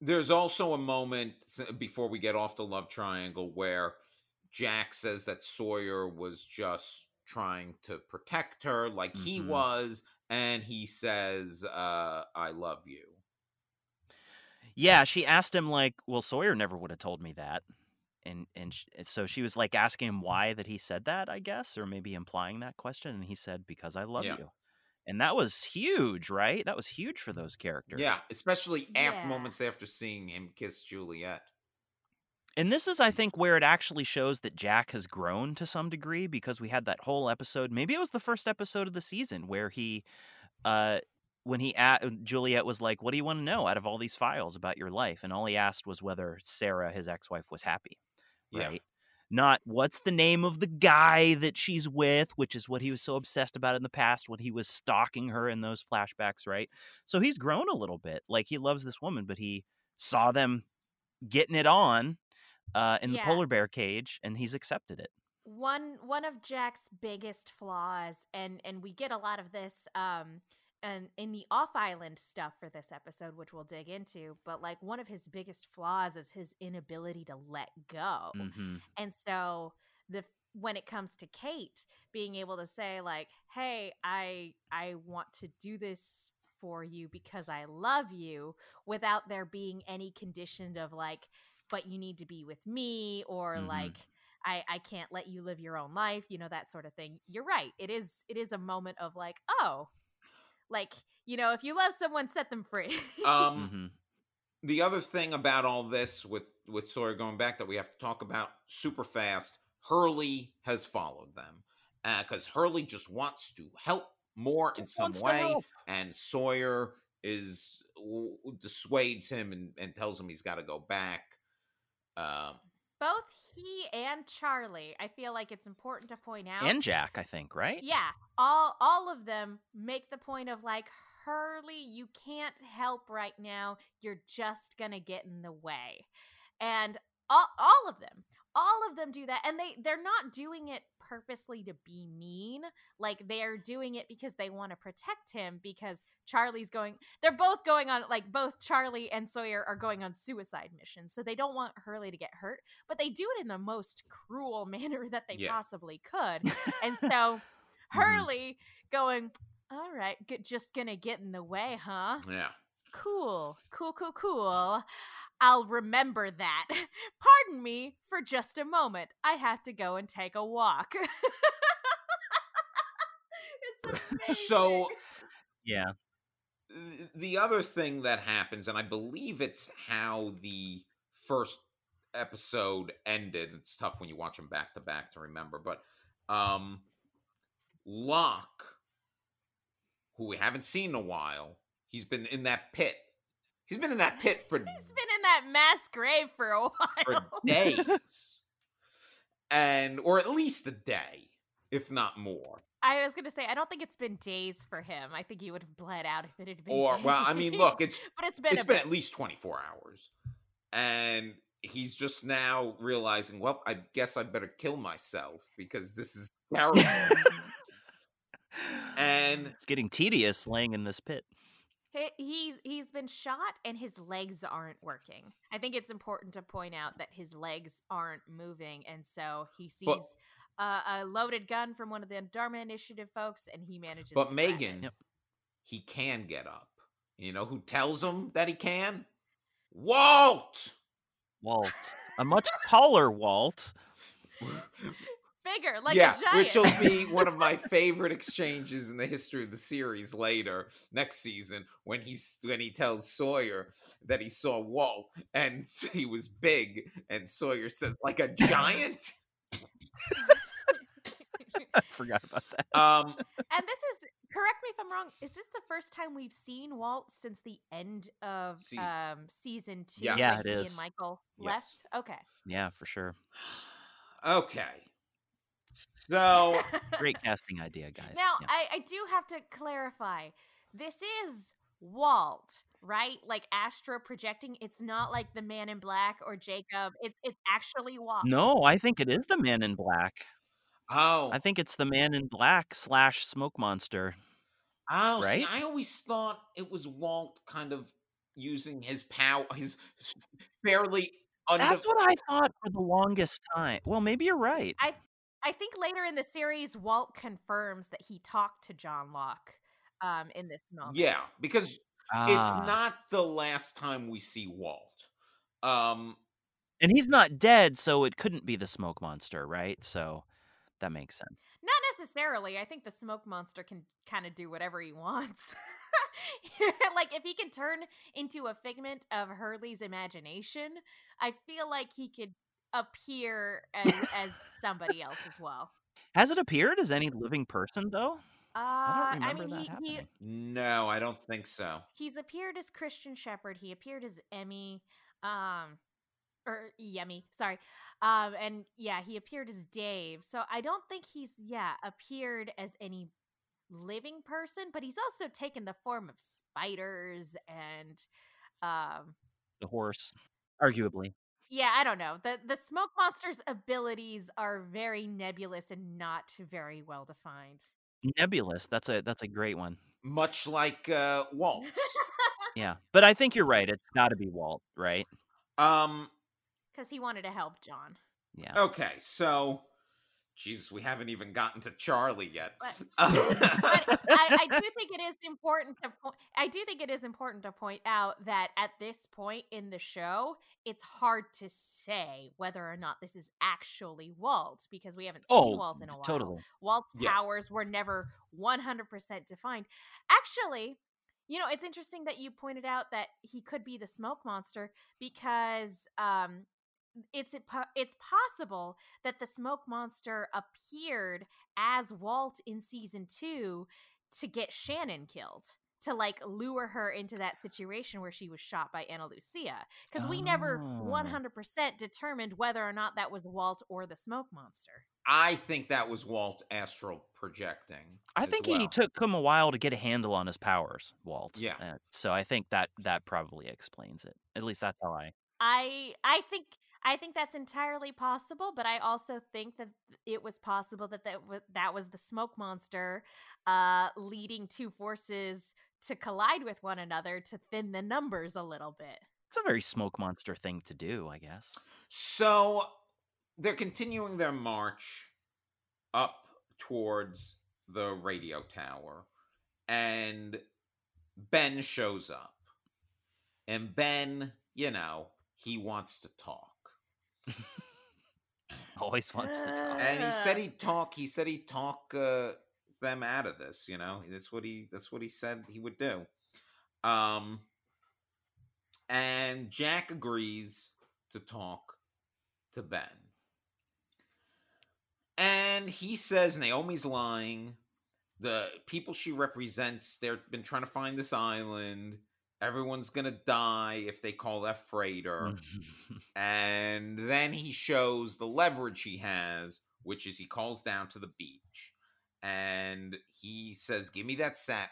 there's also a moment before we get off the love triangle where Jack says that Sawyer was just trying to protect her, like he Mhm. was, and he says, uh, "I love you." Yeah, she asked him like, "Well, Sawyer never would have told me that," and and sh- so she was like asking him why that he said that, I guess, or maybe implying that question, and he said, "Because I love Yeah. you," and that was huge, right? That was huge for those characters. Yeah, especially after moments after seeing him kiss Juliet. And this is, I think, where it actually shows that Jack has grown to some degree because we had that whole episode. Maybe it was the first episode of the season where he, uh, when he a- Juliet was like, "What do you want to know out of all these files about your life?" and all he asked was whether Sarah, his ex-wife, was happy. Yeah. Right. Not what's the name of the guy that she's with, which is what he was so obsessed about in the past when he was stalking her in those flashbacks, right? So he's grown a little bit. Like he loves this woman, but he saw them getting it on uh, in Yeah. the polar bear cage, and he's accepted it. one one of Jack's biggest flaws, and and we get a lot of this um and in the off island stuff for this episode, which we'll dig into. But like one of his biggest flaws is his inability to let go, hmm and so the when it comes to Kate being able to say like, "Hey, I I want to do this." For you because I love you without there being any condition of like, but you need to be with me or Mhm. like I, I can't let you live your own life, you know, that sort of thing. You're right. It is it is a moment of like, oh, like, you know, if you love someone, set them free. Um, hmm the other thing about all this with with Sawyer going back that we have to talk about super fast, Hurley has followed them because Hurley just wants to help more in some way, and Sawyer is w- w- dissuades him and, and tells him he's got to go back. Um, Both he and Charlie, I feel like it's important to point out. and Jack, I think, right? Yeah, all all of them make the point of like Hurley, you can't help right now. You're just gonna get in the way, and all all of them, all of them do that, and they they're not doing it purposely to be mean. Like they're doing it because they want to protect him. Because Charlie's going, they're both going on like both Charlie and Sawyer are going on suicide missions, so they don't want Hurley to get hurt, but they do it in the most cruel manner that they Yeah. possibly could, and so. Mm-hmm. Hurley going, all right, just gonna get in the way, huh? yeah, Cool, cool, cool, cool. I'll remember that. Pardon me for just a moment. I have to go and take a walk. it's amazing. So- Yeah. the other thing that happens, and I believe it's how the first episode ended. It's tough when you watch them back to back to remember, but um, Locke, who we haven't seen in a while, he's been in that pit He's been in that pit for He's been in that mass grave for a for while. days, and or at least a day, if not more. I was gonna say I don't think it's been days for him. I think he would have bled out if it had been. Or well, I mean, look, it's but it's been it's a been bit. at least twenty four hours, and he's just now realizing, well, I guess I better kill myself because this is terrible. And- it's getting tedious laying in this pit. He- He's he's been shot and his legs aren't working. I think it's important to point out that his legs aren't moving, and so he sees But- a, a loaded gun from one of the Dharma Initiative folks, and he manages. but to Megan. Yep. he can get up. You know who tells him that he can? Walt. Walt, a much taller Walt. bigger, like yeah, a giant. which will be one of my favorite exchanges in the history of the series later next season when he's when he tells Sawyer that he saw Walt and he was big, and Sawyer says like a giant. I forgot about that. um, and this is correct me if I'm wrong. Is this the first time we've seen Walt since the end of Season- um season two? Yeah. Yeah, when it he is. And Michael Yes. left. Okay. Yeah, for sure. okay, so Great casting idea, guys. Now, Yeah. I, I do have to clarify. This is Walt, right? Like astro projecting. It's not like the Man in Black or Jacob. It's it's actually Walt. no, I think it is the Man in Black. oh, I think it's the Man in Black slash Smoke Monster. Oh, Right? see, I always thought it was Walt kind of using his power, his fairly. That's what I thought for the longest time. Well, maybe you're right. I think later in the series, Walt confirms that he talked to John Locke um, in this moment. Yeah, because Ah. it's not the last time we see Walt. Um, and he's not dead, so it couldn't be the Smoke Monster, right? So that makes sense. Not necessarily. I think the smoke monster can kind of do whatever he wants. like if he can turn into a figment of Hurley's imagination, I feel like he could appear as as somebody else as well. Has it appeared as any living person though? Uh, I don't remember mean, that he, he no, I don't think so. he's appeared as Christian Shepherd. He appeared as Emmy, um, or Yemi. Sorry, um, and yeah, he appeared as Dave. So I don't think he's yeah appeared as any living person, but he's also taken the form of spiders and um. The horse, arguably. Yeah, I don't know. The the smoke monster's abilities are very nebulous and not very well defined. Nebulous. That's a that's a great one. Much like uh, Walt. Yeah, but I think you're right. It's got to be Walt, right? um, Because he wanted to help John. Yeah. okay, so, Jesus, we haven't even gotten to Charlie yet. But- but I, I do think it is important to po- I do think it is important to point out that at this point in the show, it's hard to say whether or not this is actually Walt because we haven't seen Oh, Walt in a while. totally. Walt's Yeah. powers were never 100% defined. Actually, you know, it's interesting that you pointed out that he could be the smoke monster because um it's it it's possible that the smoke monster appeared as Walt in season 2 to get Shannon killed. To like lure her into that situation where she was shot by Ana Lucia. Because we never Oh. 100% determined whether or not that was Walt or the smoke monster. I think that was Walt astral projecting. I think well. he took him a while to get a handle on his powers, Walt. Yeah. Uh, so I think that that probably explains it. At least that's how I. I I think I think that's entirely possible, but I also think that it was possible that that was, that was the smoke monster uh leading two forces to collide with one another to thin the numbers a little bit. It's a very smoke monster thing to do, I guess. So they're continuing their march up towards the radio tower, and Ben shows up. And Ben, you know, he wants to talk. Always wants to talk. And he said he'd talk. He said he'd talk uh, them out of this. You know, that's what he. That's what he said he would do. Um, and Jack agrees to talk to Ben. And he says Naomi's lying. The people she represents, they've been trying to find this island. Everyone's gonna die if they call that freighter. And then he shows the leverage he has, which is he calls down to the beach and he says, "Give me that sat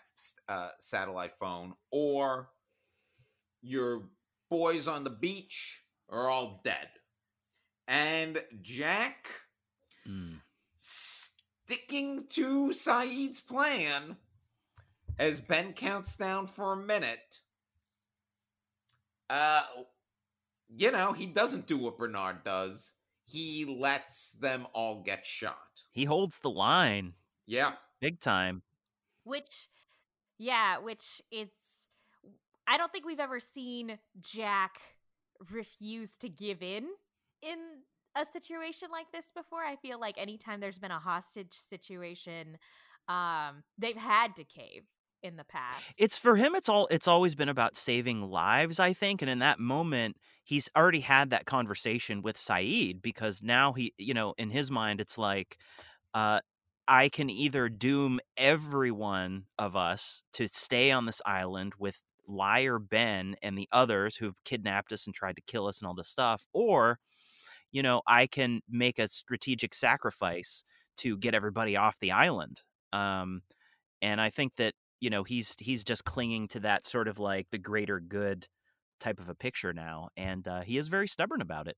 uh, satellite phone, or your boys on the beach are all dead." And Jack, Mm. sticking to Sayid's plan, as Ben counts down for a minute. Uh, you know, he doesn't do what Bernard does. He lets them all get shot. he holds the line Yeah. big time. which yeah which it's i don't think we've ever seen jack refuse to give in in a situation like this before i feel like anytime there's been a hostage situation um they've had to cave in the past It's for him it's all it's always been about saving lives, I think, and in that moment he's already had that conversation with Sayid because now he, you know, in his mind it's like uh I can either doom every one of us to stay on this island with liar Ben and the others who've kidnapped us and tried to kill us and all this stuff, or you know, I can make a strategic sacrifice to get everybody off the island. Um, and I think that you know he's he's just clinging to that sort of like the greater good type of a picture now, and uh, he is very stubborn about it.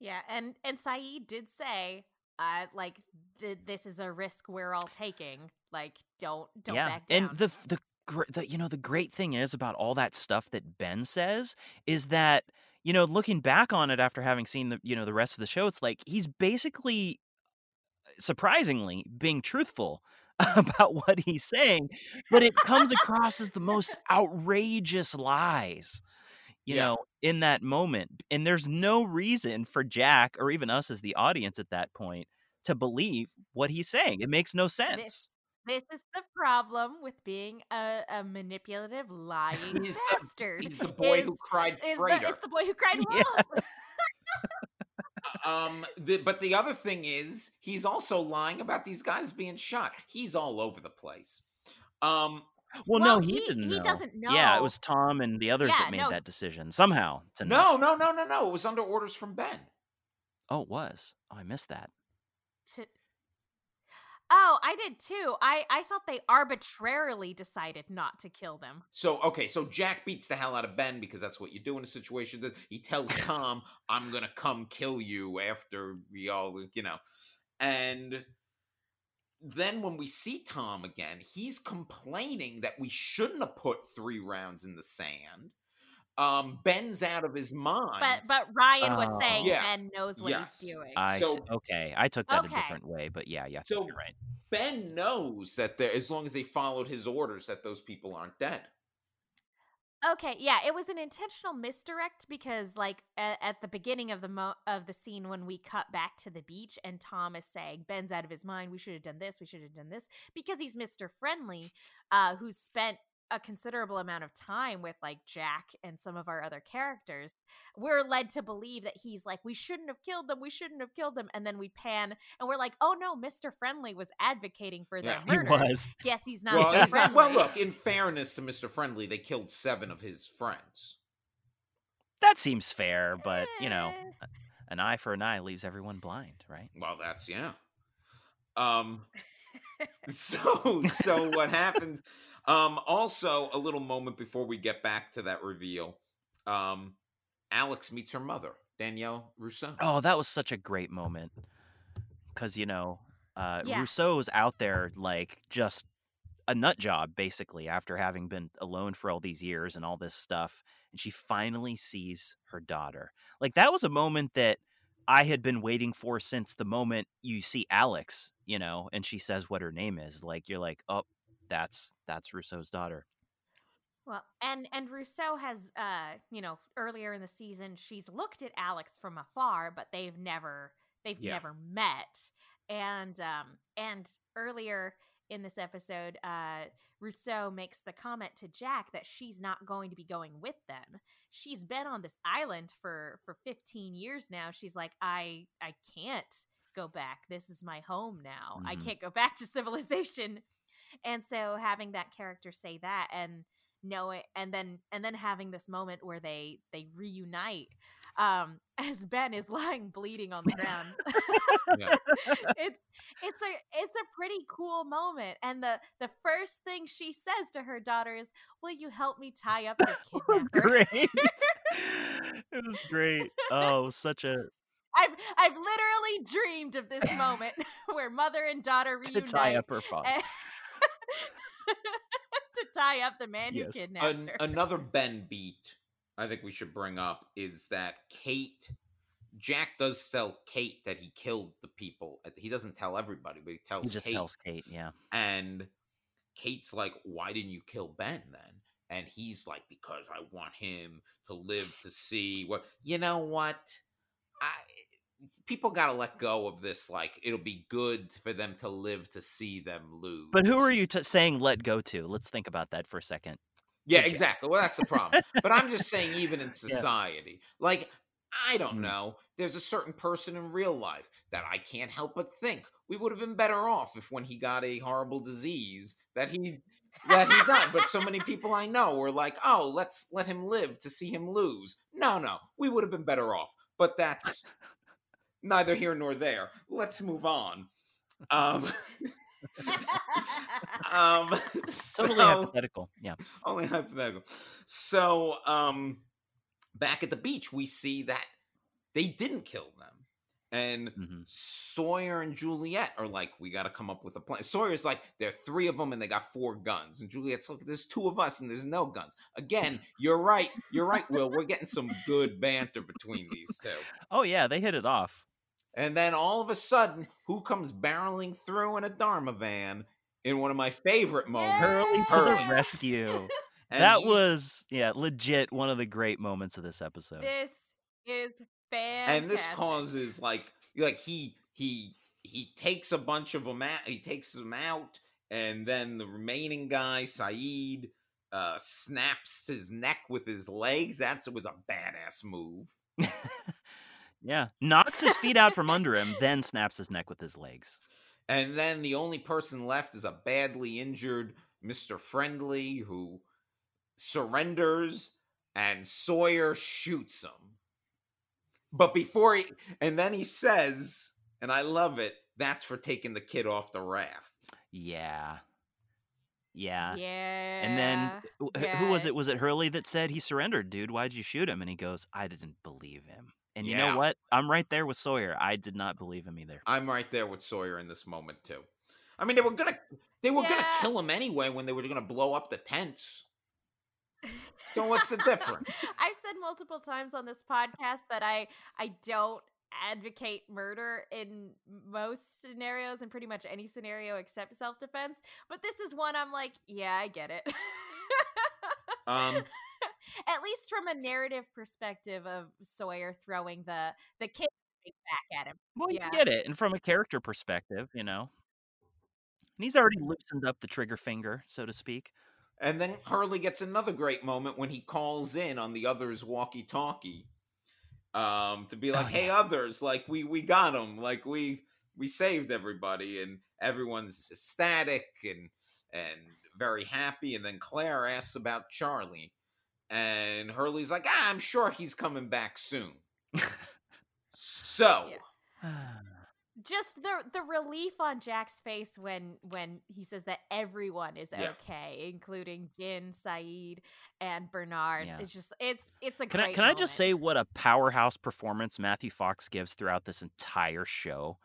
yeah and and sayid did say uh like th- this is a risk we're all taking like don't don't yeah, back down and the the the you know the great thing is about all that stuff that Ben says is that you know looking back on it after having seen the you know the rest of the show, it's like he's basically surprisingly being truthful about what he's saying, but it comes across as the most outrageous lies. You Yeah. know, in that moment. And there's no reason for Jack or even us as the audience at that point to believe what he's saying. It makes no sense. This is the problem with being a, a manipulative, lying He's the- bastard. He's the boy is- who cried is the, it's the boy who cried Yeah. Um, the, but the other thing is, he's also lying about these guys being shot. He's all over the place. Um, Well, Well, no, he, he- didn't he know. doesn't Yeah, it was Tom and the others Yeah, that made no. that decision somehow. To no, no, no, no, no. It was under orders from Ben. Oh, it was. Oh, I missed that. to... Oh, I did too. I, I thought they arbitrarily decided not to kill them. So okay, so Jack beats the hell out of Ben because that's what you do in a situation. He tells Tom, "I'm gonna come kill you after we all, you know," and then when we see Tom again, he's complaining that we shouldn't have put three rounds in the sand. Um, Ben's out of his mind. But but Ryan was saying Oh. Yeah. Ben knows what Yes. he's doing. I So- okay. I took that Okay. a different way, but yeah, yeah. So- you're right. Ben knows that there, as long as they followed his orders, that those people aren't dead. Okay, yeah, it was an intentional misdirect because, like, at, at the beginning of the mo- of the scene when we cut back to the beach and Tom is saying Ben's out of his mind, we should have done this, we should have done this, because he's Mister Friendly, uh, who's spent a considerable amount of time with like Jack and some of our other characters. We're led to believe that he's like, we shouldn't have killed them, we shouldn't have killed them, and then we pan and we're like, oh no, Mister Friendly was advocating for their Yeah. He murder. was. Yes, he's not well, Mr. he's not- Friendly. well, look. In fairness to Mister Friendly, they killed seven of his friends. That seems fair, but you know, Eh. an eye for an eye leaves everyone blind, right? Well, that's yeah. Um. So so what happens? Um. Also, a little moment before we get back to that reveal. Um. Alex meets her mother, Danielle Rousseau. Oh, that was such a great moment. Cause you know, uh Yeah. Rousseau's out there like just a nut job, basically, after having been alone for all these years and all this stuff. And she finally sees her daughter. Like that was a moment that I had been waiting for since the moment you see Alex, you know, and she says what her name is. Like you're like, oh, that's that's Rousseau's daughter. Well, and and Rousseau has, uh, you know, earlier in the season, she's looked at Alex from afar, but they've never they've Yeah. never met. And um, and earlier in this episode, uh, Rousseau makes the comment to Jack that she's not going to be going with them. She's been on this island for for 15 years now. She's like, I I can't go back. This is my home now. I Mhm. can't go back to civilization. And so having that character say that and know it and then and then having this moment where they they reunite um as Ben is lying bleeding on the ground. Yeah. it's it's a it's a pretty cool moment and the the first thing she says to her daughter is, "Will you help me tie up the kid It was great. it was great. Oh, it was such a I've I've literally dreamed of this moment where mother and daughter reunite to tie up her father. to tie up the man Yes. who kidnapped An- her. another Ben beat I think we should bring up is that Kate Jack does tell Kate that he killed the people. He doesn't tell everybody, but he tells He just Kate. tells Kate, yeah. And Kate's like, "Why didn't you kill Ben then?" And he's like, "Because I want him to live to see what." You know what? I people got to let go of this like it'll be good for them to live to see them lose. But who are you t- saying let go to? Let's think about that for a second. Yeah, Jack. exactly. Well, that's the problem. but I'm just saying, even in society, like, I don't Mm. know, there's a certain person in real life that I can't help but think we would have been better off if when he got a horrible disease that he that he died. But so many people I know were like, oh, let's let him live to see him lose. No, no, we would have been better off. But that's neither here nor there. Let's move on. Um, um, Totally so- hypothetical. Yeah. only hypothetical. So, um, back at the beach, we see that they didn't kill them, and hmm Sawyer and Juliet are like, "We got to come up with a plan." Sawyer's like, "There are three of them, and they got four guns." And Juliet's like, "There's two of us, and there's no guns." Again, you're right. You're right, Will. We're getting some good banter between these two. Oh yeah, they hit it off. And then all of a sudden, who comes barreling through in a Dharma van in one of my favorite moments? Hurley to Hurley. the rescue. And that he's- was yeah, legit one of the great moments of this episode. this is fantastic. and this causes like like he he he takes a bunch of them out he takes them out and then the remaining guy sayid uh snaps his neck with his legs that's was a badass move yeah, knocks his feet out from under him, then snaps his neck with his legs. and then the only person left is a badly injured mr friendly who surrenders and sawyer shoots him but before he and then he says and i love it that's for taking the kid off the raft Yeah. Yeah. yeah. And then w- h- who was it? Was it Hurley that said he surrendered, dude? Why'd you shoot him? And he goes, I didn't believe him. And you know what? I'm right there with Sawyer. I did not believe him either. I'm right there with Sawyer in this moment too. I mean, they were gonna they were gonna kill him anyway when they were gonna blow up the tents. So what's the difference? I've said multiple times on this podcast that I I don't advocate murder in most scenarios and pretty much any scenario except self-defense, but this is one I'm like, yeah, I get it. Um, At least from a narrative perspective of Sawyer throwing the the kid back at him. Well, Yeah. you get it. And from a character perspective, you know. And he's already loosened up the trigger finger, so to speak. and then Hurley gets another great moment when he calls in on the others' walkie-talkie, um, to be like, Oh, "Hey, others, like we we got them, like we we saved everybody," and everyone's ecstatic and and very happy. And then Claire asks about Charlie, and Hurley's like, ah, "I'm sure he's coming back soon." so. Yeah. Just the the relief on Jack's face when when he says that everyone is Yeah. okay, including Jin, Sayid, and Bernard. Yeah. It's just it's it's a Can I great can I just say what a powerhouse performance Matthew Fox gives throughout this entire show?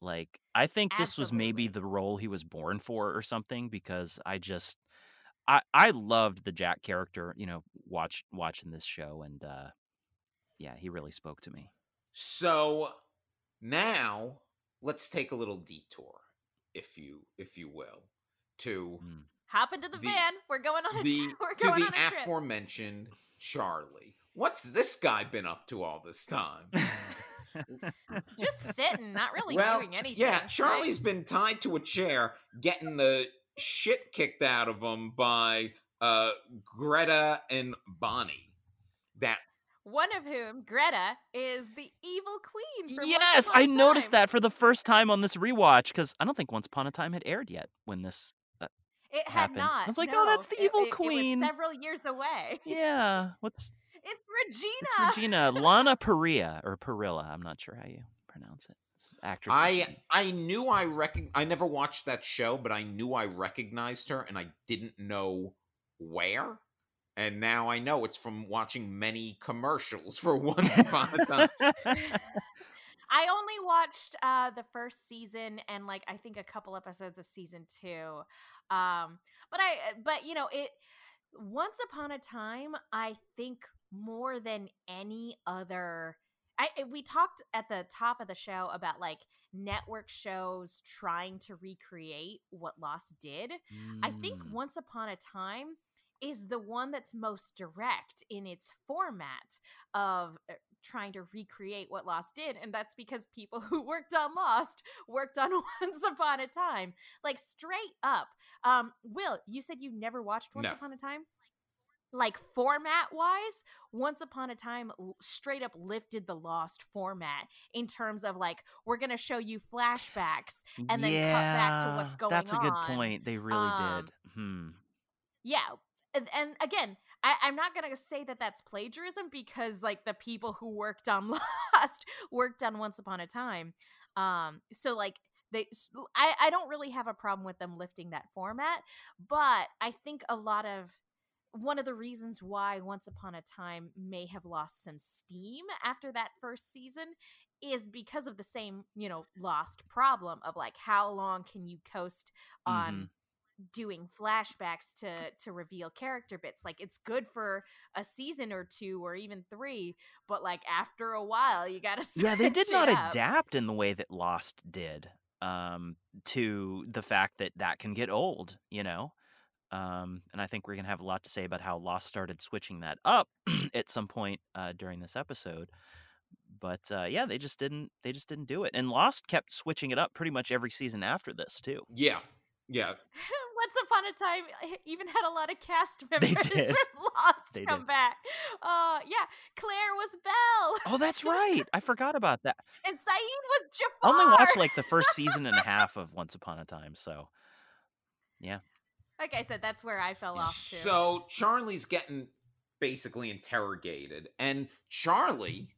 Like I think this was maybe the role he was born for or something because I just I I loved the Jack character, you know, watch watching this show and uh yeah, he really spoke to me. So now let's take a little detour, if you if you will, to Mm. hop into the, the- van. We're going on a the we're to going the on a trip. aforementioned Charlie. What's this guy been up to all this time? Just sitting, not really well, doing anything. yeah, right? Charlie's been tied to a chair, getting the shit kicked out of them by uh Greta and Bonnie. That one of whom, Greta, is the evil queen. From yes, I I a noticed Time. that for the first time on this rewatch because I don't think Once Upon a Time had aired yet when this. It had happened. not. I was like, no. oh, that's the It- evil it- it was queen. several years away. yeah, what's It's Regina. it's Regina Lana Parrilla or Perilla. I'm not sure how you pronounce it. It's the actress. I I knew I recog- I never watched that show, but I knew I recognized her, and I didn't know where. And now I know it's from watching many commercials for Once Upon a Time. I only watched uh the first season and like I think a couple episodes of season 2. Um but I but you know it once upon a time I think more than any other I I- we talked at the top of the show about like network shows trying to recreate what Lost did. I think Mm. Once Upon a Time is the one that's most direct in its format of uh, trying to recreate what Lost did. And that's because people who worked on Lost worked on Once Upon a Time. Like straight up. Um, Will, you said you never watched Once No. Upon a Time? Like format wise, Once Upon a Time straight up lifted the Lost format in terms of like, we're going to show you flashbacks and then cut back to what's going on That's a good on. point. They really Um, did. Hmm. yeah and, and again I, i'm not gonna say that that's plagiarism because like the people who worked on lost worked on once upon a time um so like they I don't really have a problem with them lifting that format but i think a lot of one of the reasons why once upon a time may have lost some steam after that first season is because of the same you know lost problem of like how long can you coast on Mhm. doing flashbacks to to reveal character bits like it's good for a season or two or even three but like after a while you gotta yeah they did not up. adapt in the way that lost did um to the fact that that can get old you know um and i think we're gonna have a lot to say about how lost started switching that up at some point uh during this episode but uh yeah they just didn't they just didn't do it and lost kept switching it up pretty much every season after this too yeah, yeah. once upon a time even had a lot of cast They members did. from lost They come did. back uh yeah claire was belle oh that's right i forgot about that and sayid was jafar I only watched like the first season and a half of once upon a time so like i said that's where i fell off too So Charlie's getting basically interrogated, and Charlie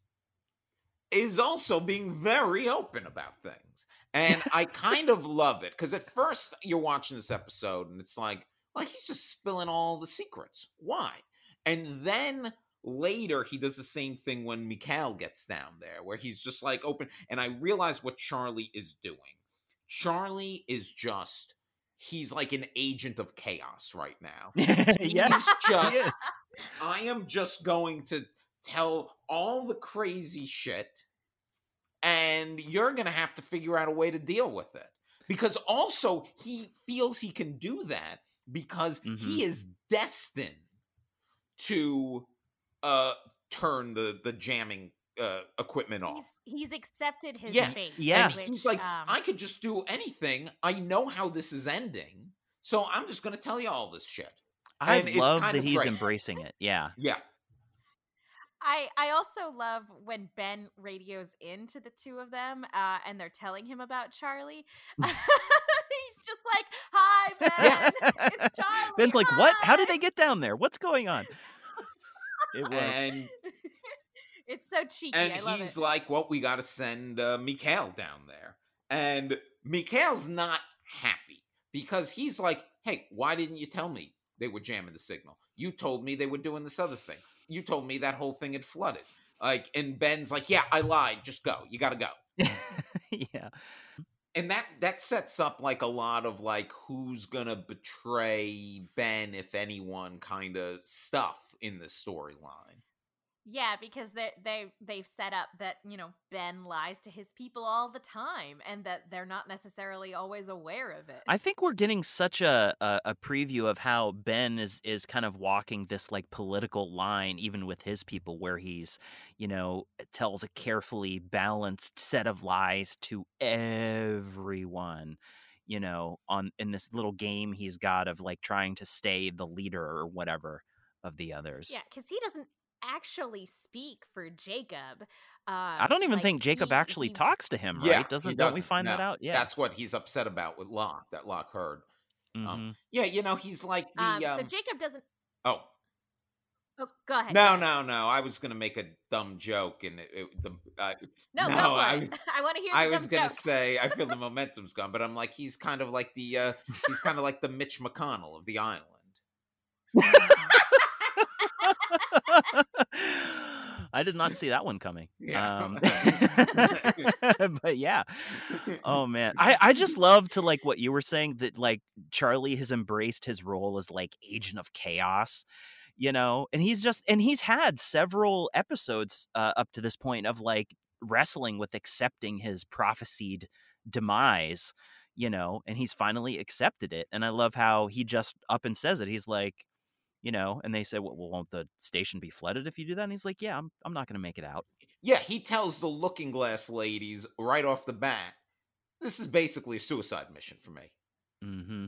is also being very open about things. And I kind of love it because at first you're watching this episode and it's like, well, he's just spilling all the secrets. Why? And then later he does the same thing when Mikhail gets down there, where he's just like open. And I realize what Charlie is doing. Charlie is just, he's like an agent of chaos right now. he just. I am just going to tell all the crazy shit, and you're going to have to figure out a way to deal with it. Because also, he feels he can do that because he is destined to uh turn the the jamming uh equipment off. he's, he's accepted his Yeah, fate yeah. Which, he's like, um, I could just do anything. I know how this is ending. So I'm just going to tell you all this shit. i and love that he's great. embracing it yeah Yeah. I I also love when Ben radios into the two of them, uh, and they're telling him about Charlie. He's just like, "Hi, Ben, it's Charlie." ben's like what how did they get down there what's going on it was And it's so cheeky. and I love he's it. like, "Well, we got to send uh, Mikhail down there," and Mikhail's not happy because he's like, "Hey, why didn't you tell me they were jamming the signal? You told me they were doing this other thing. You told me that whole thing had flooded." Like, and Ben's like, "Yeah, I lied. Just go. You got to go." yeah And that that sets up like a lot of like who's gonna betray Ben, if anyone, kind of stuff in the storyline. Yeah, because they they they've set up that you know Ben lies to his people all the time, and that they're not necessarily always aware of it. I think we're getting such a, a a preview of how Ben is is kind of walking this like political line, even with his people, where he's, you know, tells a carefully balanced set of lies to everyone, you know, on in this little game he's got of like trying to stay the leader or whatever of the others. Yeah, because he doesn't actually speak for Jacob. Um, I don't even like, think Jacob he- actually he- talks to him, right? Yeah, Doesn't he don't we doesn't. find that out? Yeah. That's what he's upset about with Locke, that Locke heard. Um, Mhm. yeah, you know, he's like the. Um, Um, so Jacob doesn't. oh, Oh, go ahead. no, no, no. I was gonna make a dumb joke, and it, it, the uh, No, No, go I was- I want to hear. I was gonna joke. say I feel the momentum's gone, but I'm like he's kind of like the uh, he's kind of like the Mitch McConnell of the island. I did not see that one coming. Yeah. Um, but yeah. Oh man. I, I just love to like what you were saying that like Charlie has embraced his role as like agent of chaos, you know, and he's just and he's had several episodes uh, up to this point of like wrestling with accepting his prophesied demise, you know, and he's finally accepted it. And I love how he just up and says it. He's like, you know, and they said, well, won't the station be flooded if you do that? And he's like, yeah, I'm, I'm not going to make it out. Yeah, he tells the Looking Glass ladies right off the bat, this is basically a suicide mission for me. mm-hmm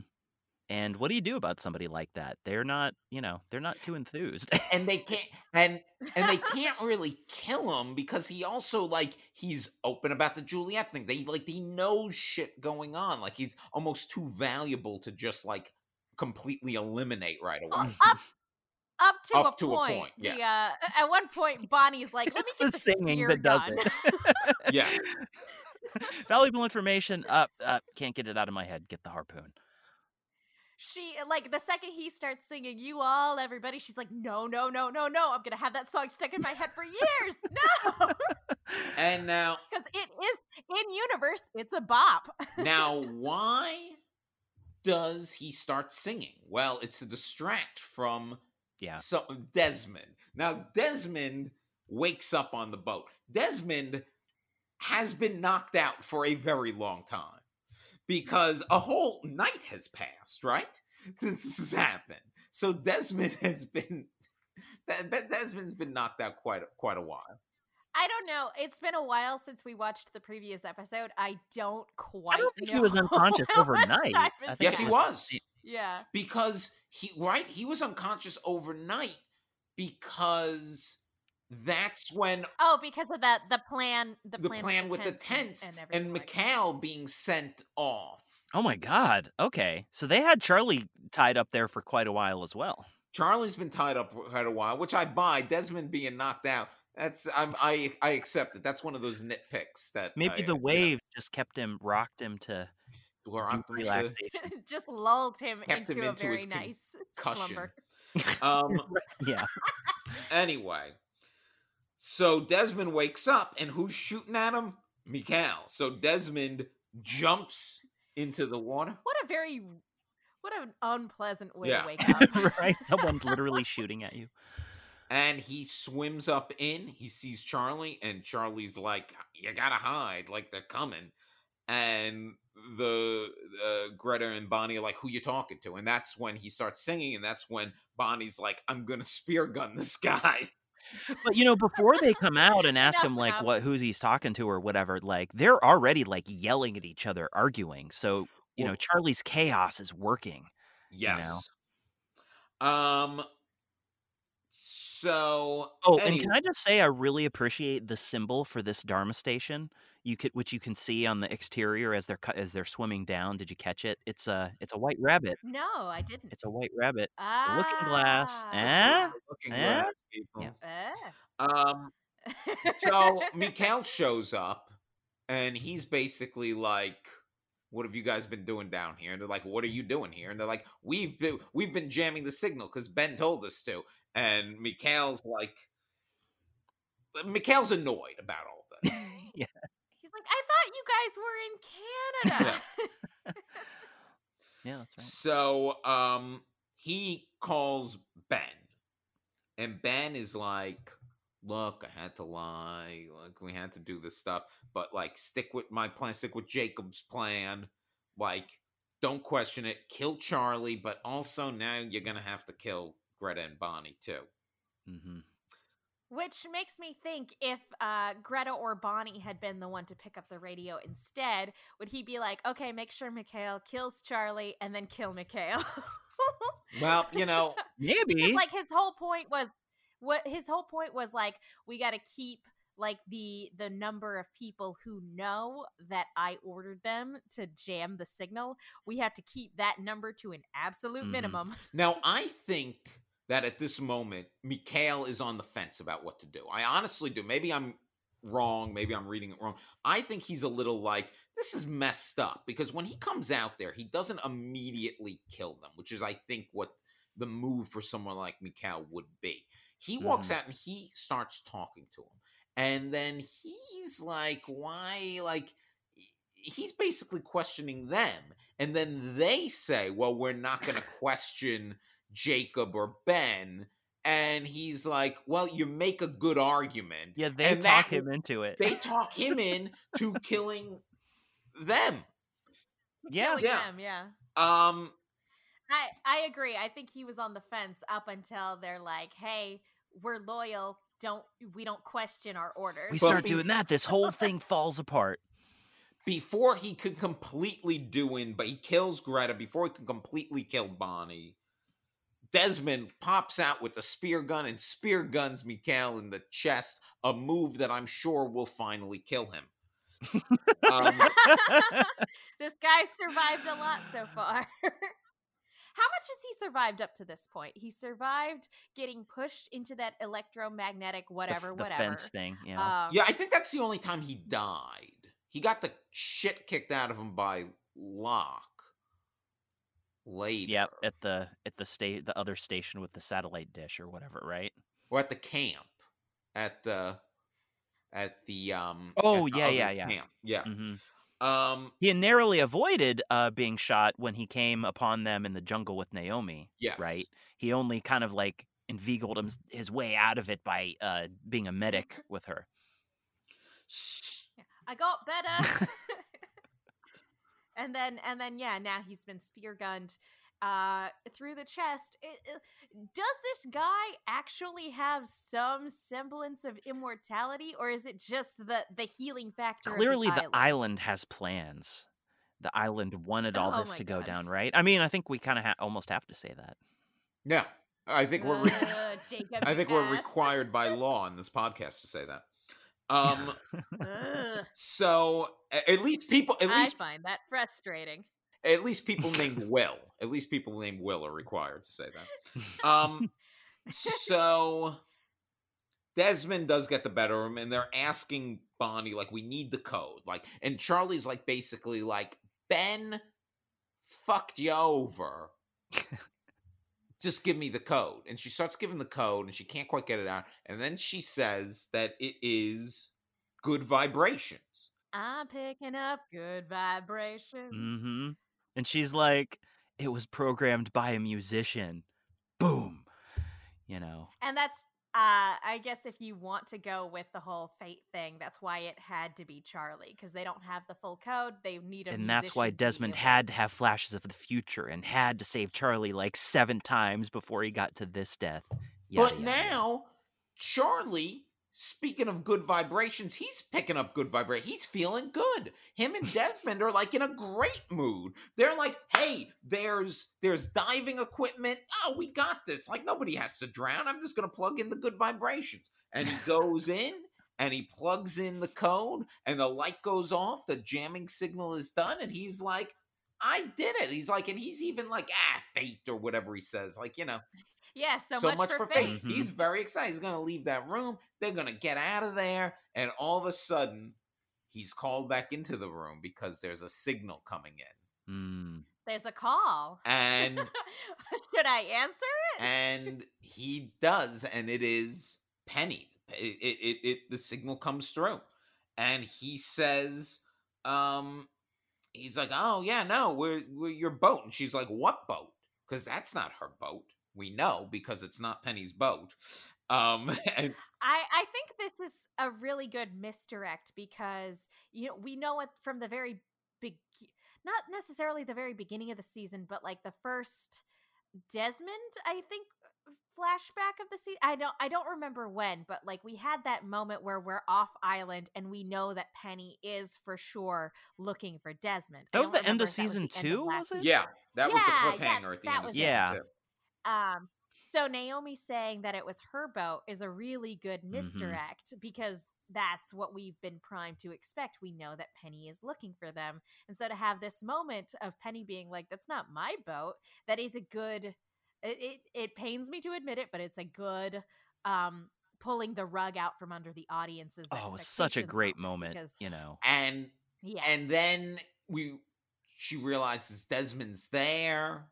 And what do you do about somebody like that? They're not, you know, they're not too enthused. and they can't and and they can't really kill him because he also like he's open about the Juliet thing. They like he knows shit going on. Like he's almost too valuable to just like completely eliminate right away. Up, up to, Up a, to a point. point, yeah. The, uh, at one point, Bonnie's like, "Let me It's get the the, singing that does gun." it. yeah. Valuable information. Uh, uh, can't get it out of my head. Get the harpoon. she like the second he starts singing "You All Everybody," she's like, "No, no, no, no, no! I'm gonna have that song stuck in my head for years." No, And now because it is in universe. It's a bop. now why does he start singing? Well, it's to distract from Yeah. so Desmond. Now Desmond wakes up on the boat. Desmond has been knocked out for a very long time because a whole night has passed, right? This has happened. So Desmond has been Desmond's been knocked out quite a, quite a while. I don't know. It's been a while since we watched the previous episode. I don't quite. I don't think he was unconscious overnight. time I has think Yes, he was Yeah. because he right he was unconscious overnight because that's when Oh, because of that, the plan, the, the plan, plan with the and- tents and, and, everything like being sent off. Oh my god. Okay. So they had Charlie tied up there for quite a while as well. Charlie's been tied up for quite a while, which I buy. Desmond being knocked out, that's I'm I I accept it. That's one of those nitpicks that Maybe I- the you know, wave just kept him, rocked him to where deep I'm to- relaxation. Just lulled him Kept him into a into very nice concussion. slumber. Um. yeah. Anyway, so Desmond wakes up, and who's shooting at him? Mikhail. So Desmond jumps into the water. What a very, what an unpleasant way Yeah. to wake up. right? Someone literally shooting at you. And he swims up in. He sees Charlie, and Charlie's like, "You gotta hide, like they're coming." And the uh, Greta and Bonnie are like, "Who you talking to?" And that's when he starts singing, and that's when Bonnie's like, "I'm gonna spear gun this guy." But you know, before they come out and ask him like enough. what who's he's talking to or whatever, like they're already like yelling at each other, arguing. So you know, Charlie's chaos is working. Yes. Um. So. Oh, any- and can I just say I really appreciate the symbol for this Dharma station. You could, which you can see on the exterior as they're as they're swimming down. Did you catch it? It's a it's a white rabbit. No, I didn't. It's a white rabbit. ah, looking glass. Eh? Looking Eh? glass, people. Yeah. Um. So Mikhail shows up, and he's basically like, "What have you guys been doing down here?" And they're like, "What are you doing here?" And they're like, "We've been we've been jamming the signal because Ben told us to." And Mikhail's like, Mikhail's annoyed about all this. yeah. He's like, I thought you guys were in Canada. Yeah, that's right. So um he calls Ben. And Ben is like, look, I had to lie. Like we had to do this stuff, but like stick with my plan, stick with Jacob's plan. Like don't question it. Kill Charlie, but also now you're going to have to kill Greta and Bonnie too. hmm Which makes me think if uh, Greta or Bonnie had been the one to pick up the radio instead, would he be like, okay, make sure Mikhail kills Charlie and then kill Mikhail? Well, you know, Because Maybe. like his whole point was what his whole point was like we got to keep like the the number of people who know that I ordered them to jam the signal, we have to keep that number to an absolute Mhm. minimum. Now, I think that at this moment, Mikhail is on the fence about what to do. I honestly do. Maybe I'm wrong. Maybe I'm reading it wrong. I think he's a little like, this is messed up because when he comes out there, he doesn't immediately kill them, which is, I think, what the move for someone like Mikhail would be. He walks out and he starts talking to him. And then he's like, why? Like, he's basically questioning them. And then they say, well, we're not going to question Jacob or Ben. And he's like, well, you make a good argument. Yeah, they And talk that- him into it. They talk him in to killing them. yeah, Killing Yeah. them, yeah. Um, I I agree. I think he was on the fence up until they're like, "Hey, we're loyal. Don't we don't question our orders." we start doing that, this whole thing falls apart. before he could completely do in, but he kills Greta before he can completely kill Bonnie. Desmond pops out with the spear gun and spear guns Mikhail in the chest, a move that I'm sure will finally kill him. Um, this guy survived a lot so far. How much has he survived up to this point? He survived getting pushed into that electromagnetic The f- whatever, the, whatever. fence thing. Yeah. Um, yeah, I think that's the only time he died. He got the shit kicked out of him by Locke later. Yep, at the at the state the other station with the satellite dish or whatever, right? or at the camp. At the at the um Oh, the yeah, other yeah, yeah. camp. Yeah. hmm Um He had narrowly avoided uh, being shot when he came upon them in the jungle with Naomi. yes. Right? He only kind of like inveigled him, his way out of it by uh, being a medic with her. I got better. and then and then yeah, now he's been spear gunned uh through the chest. It- it- does this guy actually have some semblance of immortality or is it just the the healing factor of Clearly, the island? island has plans. The island wanted all Oh this my to go down, right? I mean, I think we kind of ha- almost have to say that. Yeah. I think we're re- Uh, Jacob, I you think we're required by law in this podcast to say that. Um so at least people at I least find that frustrating. At least people named Will. At least people named Will are required to say that. Um so Desmond does get the better of him, and they're asking Bonnie, like, we need the code. Like, and Charlie's like basically like, Ben fucked you over. Just give me the code. And she starts giving the code, and she can't quite get it out. And then she says that it is good vibrations. I'm picking up good vibrations. hmm And she's like, it was programmed by a musician. Boom. You know. And that's uh I guess if you want to go with the whole fate thing, that's why it had to be Charlie because they don't have the full code. They need a and that's why musician to Desmond had to have flashes of the future and had to save Charlie like seven times before he got to this death. Yada, but yada, yada. now, Charlie, speaking of good vibrations, he's picking up good vibration. He's feeling good. Him and Desmond are like in a great mood. They're like, "Hey, there's there's diving equipment. Oh, we got this. Like nobody has to drown. I'm just gonna plug in the good vibrations." And he goes in and he plugs in the code, and the light goes off. The jamming signal is done, and he's like. I did it. He's like, and he's even like, ah, fate or whatever he says. Like, you know, Yeah, so, so, much, for, fate. Mhm. He's very excited. He's going to leave that room. They're going to get out of there. And all of a sudden, he's called back into the room because there's a signal coming in. Mm. There's a call. And Should I answer it? and he does, and it is Penny. It, it, it, it the signal comes through, and he says, um, he's like, oh yeah, no, we're we're your boat, and she's like, what boat? Because that's not her boat. We know because it's not Penny's boat. Um, and I, I think this is a really good misdirect because you know we know it from the very big not necessarily the very beginning of the season, but like the first Desmond, I think flashback of the season. I don't I don't remember when, but like we had that moment where we're off island and we know that Penny is for sure looking for Desmond. That was the end of if that was season the end of two, last was it? Yeah, that was Yeah, the yeah, cliffhanger at the end of season it. two. Um So Naomi saying that it was her boat is a really good Mhm. misdirect because that's what we've been primed to expect. We know that Penny is looking for them. And so to have this moment of Penny being like, that's not my boat, that is a good it it, it pains me to admit it, but it's a good um pulling the rug out from under the audience's Oh, such a great moment, because you know. And yeah. and then we she realizes Desmond's there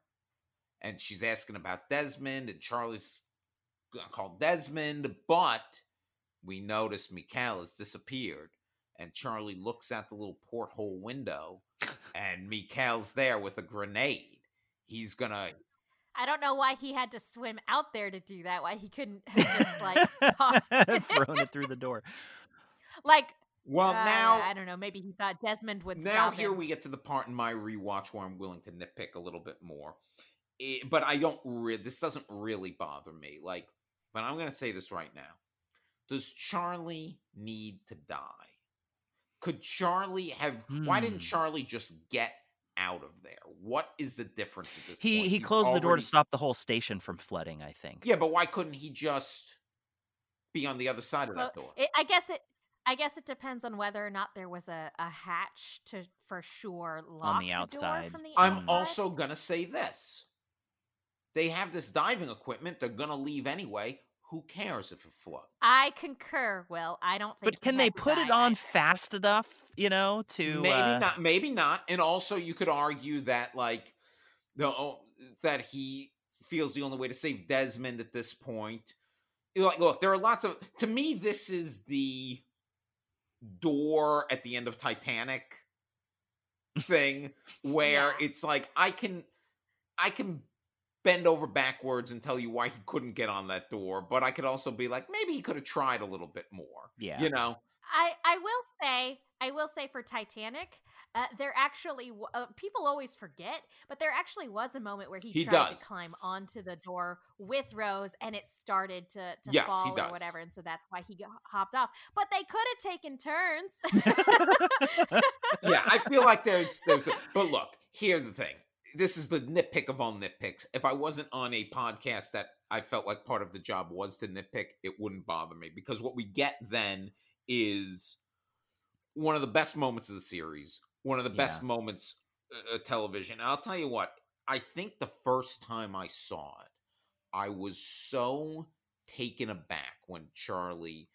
and she's asking about Desmond and Charlie's gonna call Desmond, but we notice Mikhail has disappeared and Charlie looks out the little porthole window and Mikhail's there with a grenade. He's gonna I don't know why he had to swim out there to do that. Why he couldn't have just like tossed it. thrown it through the door. like well uh, now I don't know. Maybe he thought Desmond would now stop here him. we get to the part in my rewatch where I'm willing to nitpick a little bit more. It- but I don't re- this doesn't really bother me. Like, but I'm gonna say this right now. Does Charlie need to die? Could Charlie have why didn't Hmm. Charlie just get out of there? What is the difference at this He point? he He's closed the door to stop the whole station from flooding, I think. Yeah, but why couldn't he just be on the other side of that door? it, I guess it. I guess it depends on whether or not there was a, a hatch to for sure lock on the door outside. from the I'm outside. also gonna say this. They have this diving equipment. They're gonna leave anyway. Who cares if it floods? I concur. Well, I don't think. But can they put it on either. fast enough, you know, to maybe uh, not. Maybe not. And also, you could argue that like the o- that he feels the only way to save Desmond at this point. Like, look, there are lots of. To me, this is the door at the end of Titanic thing where Yeah. it's like I can, I can bend over backwards and tell you why he couldn't get on that door, but I could also be like, maybe he could have tried a little bit more. Yeah. You know, I I will say I will say for Titanic, uh, there actually uh, people always forget, but there actually was a moment where he, He tried does. to climb onto the door with Rose, and it started to to Yes, he fall or whatever, and so that's why he got hopped off. But they could have taken turns. yeah, I feel like there's there's. A, but look, here's the thing. This is the nitpick of all nitpicks. If I wasn't on a podcast that I felt like part of the job was to nitpick, it wouldn't bother me because what we get then is one of the best moments of the series, one of the best Yeah. moments uh, of television. And I'll tell you what, I think the first time I saw it, I was so taken aback when Charlie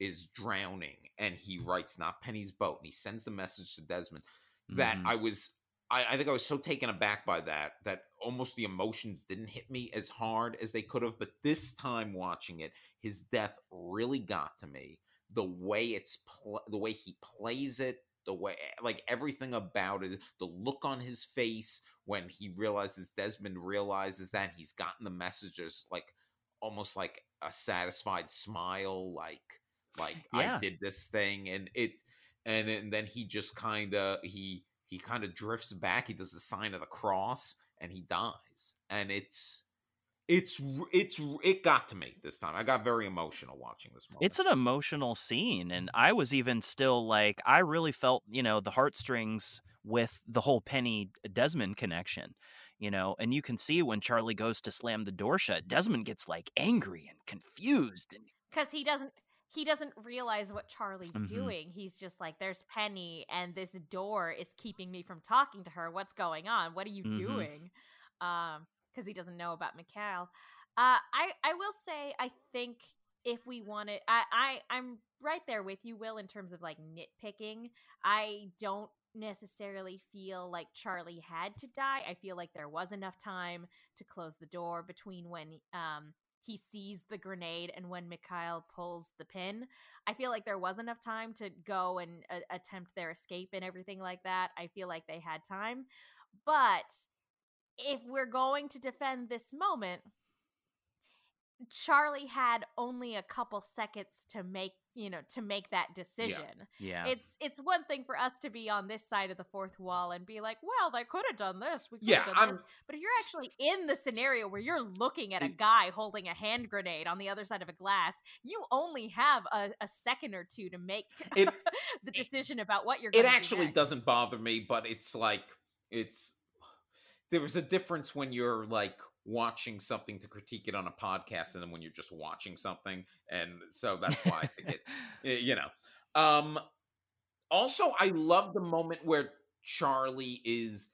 is drowning and he writes not Penny's boat and he sends the message to Desmond that Mhm. I was I, I think I was so taken aback by that that almost the emotions didn't hit me as hard as they could have. But this time watching it, his death really got to me. The way it's pl- the way he plays it, the way like everything about it, the look on his face when he realizes Desmond realizes that he's gotten the messages like almost like a satisfied smile, like like Yeah. I did this thing and it and, and then he just kind of he he kind of drifts back he does the sign of the cross and he dies. And it's it's it's it got to me this time. I got very emotional watching this moment. It's an emotional scene, and I was even still like, I really felt, you know, the heartstrings with the whole Penny Desmond connection, you know, and you can see when Charlie goes to slam the door shut, Desmond gets like angry and confused, and because he doesn't he doesn't realize what Charlie's Mhm. doing. He's just like, "There's Penny, and this door is keeping me from talking to her. What's going on? What are you Mhm. doing?" Um, because he doesn't know about Mikhail. Uh, I I will say I think if we wanted, I I I'm right there with you, Will, in terms of like nitpicking. I don't necessarily feel like Charlie had to die. I feel like there was enough time to close the door between when um he sees the grenade and when Mikhail pulls the pin. I feel like there was enough time to go and uh, attempt their escape and everything like that. I feel like they had time. But if we're going to defend this moment, Charlie had only a couple seconds to make, you know, to make that decision. yeah, It's it's one thing for us to be on this side of the fourth wall and be like, well, they could have done this. We could Yeah, have done I'm- this. But if you're actually in the scenario where you're looking at a guy holding a hand grenade on the other side of a glass, you only have a, a second or two to make It- the decision about what you're. it do It actually next. doesn't bother me but it's like it's there was a difference when you're like watching something to critique it on a podcast and then when you're just watching something and so that's why i think it eh, you know um also i love the moment where charlie is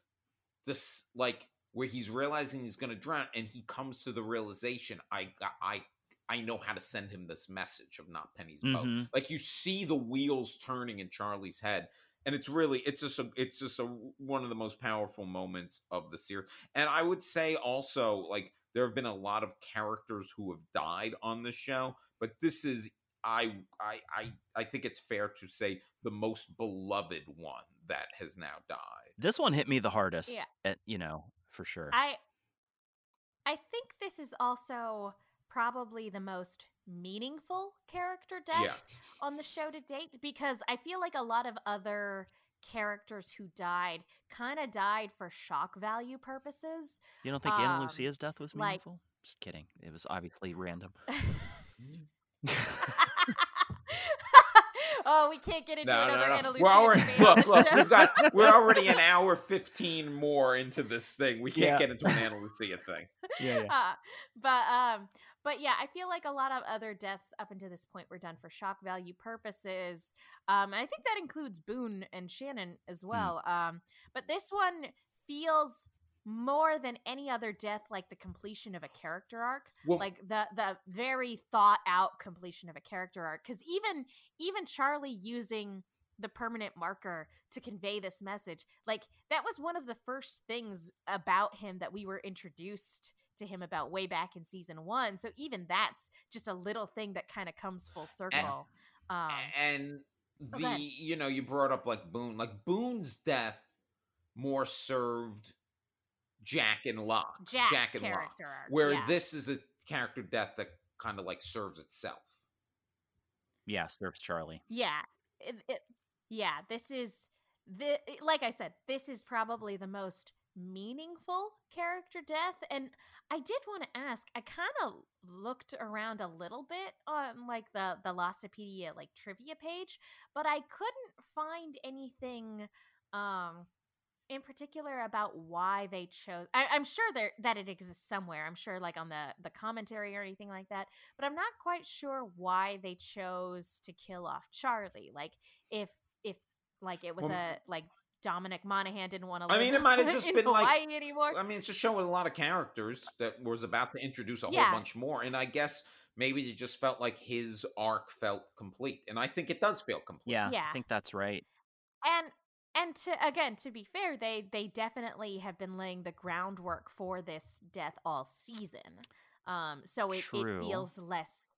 this like where he's realizing he's going to drown and he comes to the realization i got i i know how to send him this message of not penny's boat Mhm. like you see the wheels turning in charlie's head and it's really it's just a it's just a one of the most powerful moments of the series and i would say also like there have been a lot of characters who have died on the show but this is i i i, I think it's fair to say the most beloved one that has now died This one hit me the hardest. Yeah. At, you know, for sure. I I think this is also probably the most meaningful character death Yeah. on the show to date because I feel like a lot of other characters who died kind of died for shock value purposes. you don't think Anna um, Lucia's death was like- meaningful? Just kidding. It was obviously random. oh, we can't get into no, another no, Anna no. Lucia We're already debate on look, the look, show. we've got we're already an hour fifteen more into this thing. We can't Yeah. get into an Ana Lucia thing. yeah, uh, but um but yeah i feel like a lot of other deaths up until this point were done for shock value purposes um and i think that includes boone and shannon as well um but this one feels more than any other death like the completion of a character arc Well, like the the very thought out completion of a character arc because even even charlie using the permanent marker to convey this message like that was one of the first things about him that we were introduced to him about way back in season one so even that's just a little thing that kind of comes full circle um and Oh, the go ahead. you know you brought up like Boone, like Boone's death more served Jack and Locke, jack, and Locke, character arc where yeah. this is a character death that kind of like serves itself. yeah. Serves Charlie. Yeah. It, it, yeah, this is the like I said, this is probably the most meaningful character death and I did want to ask, I kind of looked around a little bit on like the the Lostopedia like trivia page, but I couldn't find anything um in particular about why they chose I, i'm sure there that it exists somewhere i'm sure like on the the commentary or anything like that but i'm not quite sure why they chose to kill off charlie like if if like it was Well, a like dominic monaghan didn't want to I mean, it might have just in been like- Hawaii anymore I mean, it's just showing a lot of characters that was about to introduce a Yeah. whole bunch more, and I guess maybe it just felt like his arc felt complete, and I think it does feel complete. Yeah, Yeah. I think that's right. and and to again to be fair they they definitely have been laying the groundwork for this death all season um so it, it feels less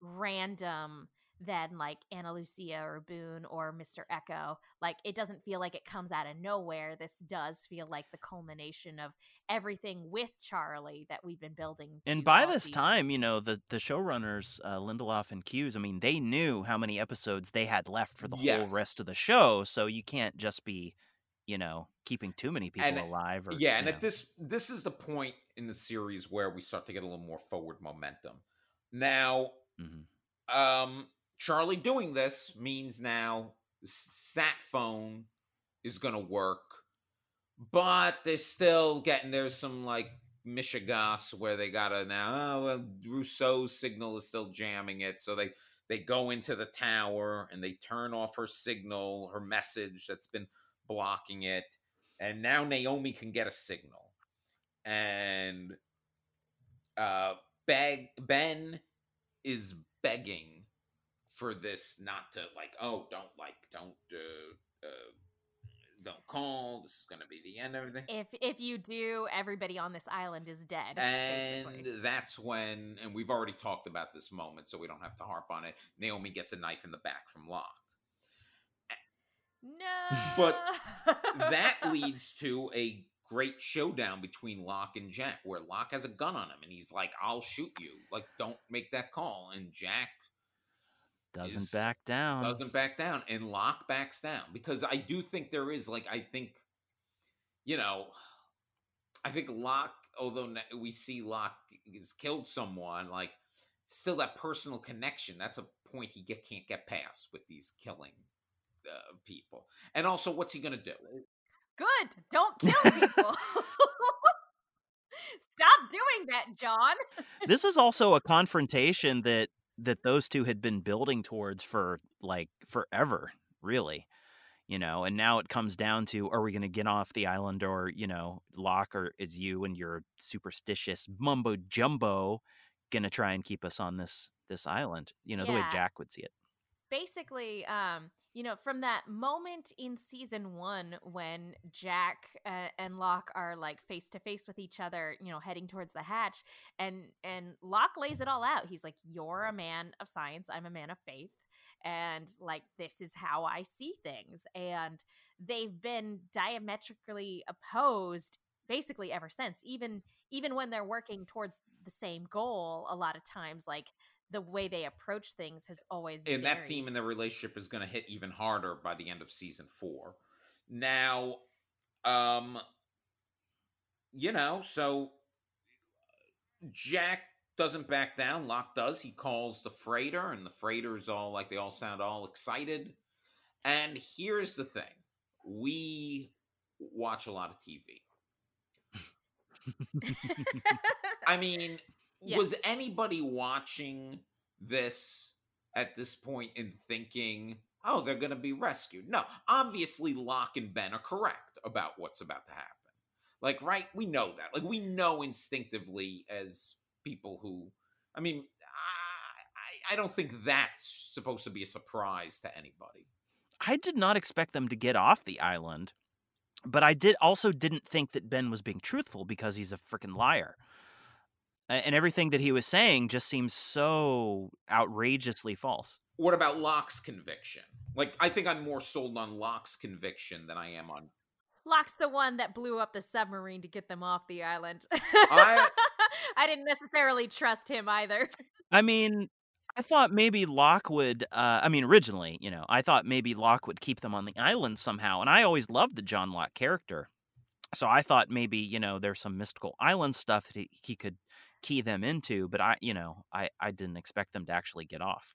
random than like Ana Lucia or Boone or Mr. Eko. Like it doesn't feel like it comes out of nowhere. This does feel like the culmination of everything with Charlie that we've been building. And by this season. time, you know, the the showrunners, uh, Lindelof and Cuse, I mean, they knew how many episodes they had left for the Yes. whole rest of the show, so you can't just be, you know, keeping too many people And- alive. Or, yeah, and know. at this this is the point in the series where we start to get a little more forward momentum. Now, Mhm. um Charlie doing this means now sat phone is gonna work, but they're still getting there's some like Michigas where they gotta now oh well Rousseau's signal is still jamming it, so they they go into the tower and they turn off her signal, her message that's been blocking it, and now Naomi can get a signal. And uh beg Ben is begging for this not to like oh don't like don't uh, uh don't call this is gonna be the end of everything if if you do, everybody on this island is dead. and basically. that's when and we've already talked about this moment so we don't have to harp on it naomi gets a knife in the back from locke no. But that leads to a great showdown between Locke and Jack, where Locke has a gun on him and he's like, I'll shoot you. Like, don't make that call. And Jack doesn't is- back down. doesn't back down. And Locke backs down. Because I do think there is, like, I think, you know, I think Locke, although we see Locke has killed someone, like, still that personal connection. That's a point he get, can't get past with these killing uh, people. And also, what's he going to do? Good. Don't kill people. Stop doing that, John. this is also a confrontation that that those two had been building towards for like forever, really. You know, and now it comes down to are we going to get off the island or, you know, Locke or is you and your superstitious mumbo jumbo going to try and keep us on this this island? You know, the way Jack would see it. basically um you know from that moment in season one when jack uh, and locke are like face to face with each other you know heading towards the hatch and and locke lays it all out. He's like you're a man of science i'm a man of faith and like this is how i see things. And they've been diametrically opposed basically ever since even even when they're working towards the same goal a lot of times like the way they approach things has always been. and that theme in the relationship is going to hit even harder by the end of season four. Now, um, you know, so Jack doesn't back down. Locke does. He calls the freighter, and the freighter's all like they all sound all excited. And here's the thing: we watch a lot of TV. I mean, Yeah. was anybody watching this at this point and thinking, oh, they're going to be rescued? No, obviously, Locke and Ben are correct about what's about to happen. Like, right? We know that. Like, we know instinctively as people who, I mean, I, I, I don't think that's supposed to be a surprise to anybody. I did not expect them to get off the island, but I did also didn't think that Ben was being truthful because he's a freaking liar. A- And everything that he was saying just seems so outrageously false. What about Locke's conviction? Like, I think I'm more sold on Locke's conviction than I am on Locke's the one that blew up the submarine to get them off the island. I- I didn't necessarily trust him either. I mean, I thought maybe Locke would. Uh, I mean, originally, you know, I thought maybe Locke would keep them on the island somehow, and I always loved the John Locke character. So I thought maybe you know there's some mystical island stuff that he, he could key them into, but I, you know, I I didn't expect them to actually get off.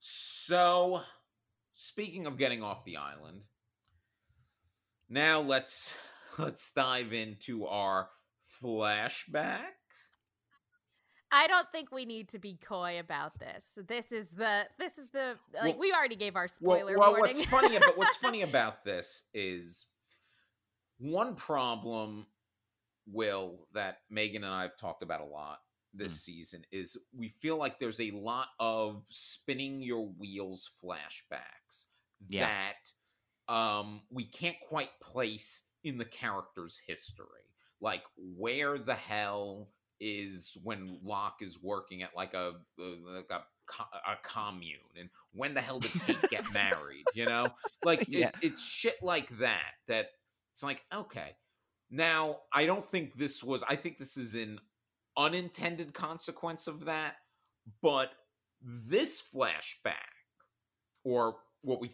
So, speaking of getting off the island, now let's let's dive into our flashback. I don't think we need to be coy about this. This is the this is the like Well- we already gave our Well, spoiler well warning. what's funny about what's funny about this is one problem, Will, that Megan and I have talked about a lot this Mm. season is we feel like there's a lot of spinning your wheels flashbacks Yeah. that um we can't quite place in the character's history. Like where the hell is when Locke is working at like a uh, like a a commune and when the hell did Kate get married you know like it, it's shit like that that it's like okay now i don't think this was i think this is an unintended consequence of that but this flashback or what we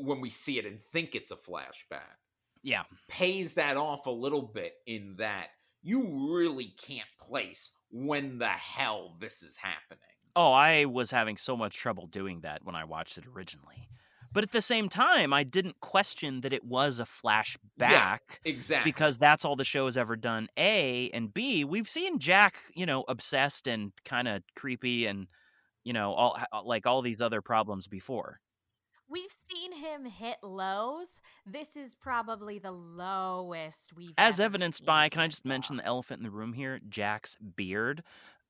when we see it and think it's a flashback Yeah. pays that off a little bit in that you really can't place when the hell this is happening. Oh, I was having so much trouble doing that when I watched it originally. But at the same time, I didn't question that it was a flashback. Exactly. because that's all the show has ever done. A and B, we've seen Jack, you know, obsessed and kind of creepy, and you know, all uh, like all these other problems before. We've seen him hit lows. This is probably the lowest we've As ever evidenced seen by, can I just mention the elephant in the room here? Jack's beard.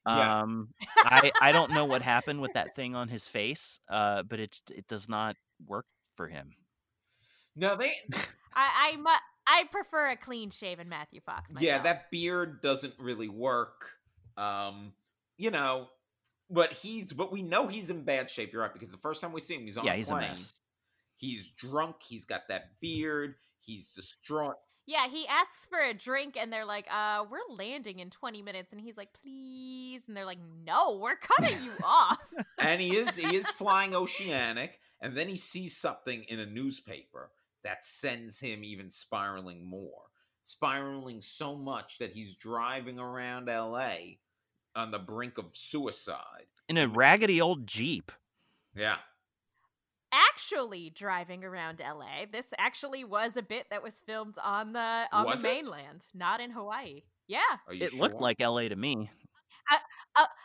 Yeah. Um, I I don't know what happened with that thing on his face, uh, but it it does not work for him. no, they I I, mu- I prefer a clean shaven Matthew Fox. Myself. yeah, that beard doesn't really work. Um, you know, but he's but we know he's in bad shape. You're right because the first time we see him, he's on yeah, a he's a mess. He's drunk. He's got that beard. He's distraught. Yeah, he asks for a drink and they're like, uh, we're landing in 20 minutes. And he's like, please. And they're like, no, we're cutting you off. and he is he is flying oceanic and then he sees something in a newspaper that sends him even spiraling more spiraling so much that he's driving around LA on the brink of suicide In a raggedy old jeep. yeah actually driving around LA. This actually was a bit that was filmed on the on Was the it? mainland, not in Hawaii. Yeah. Are you It looked like L.A. to me.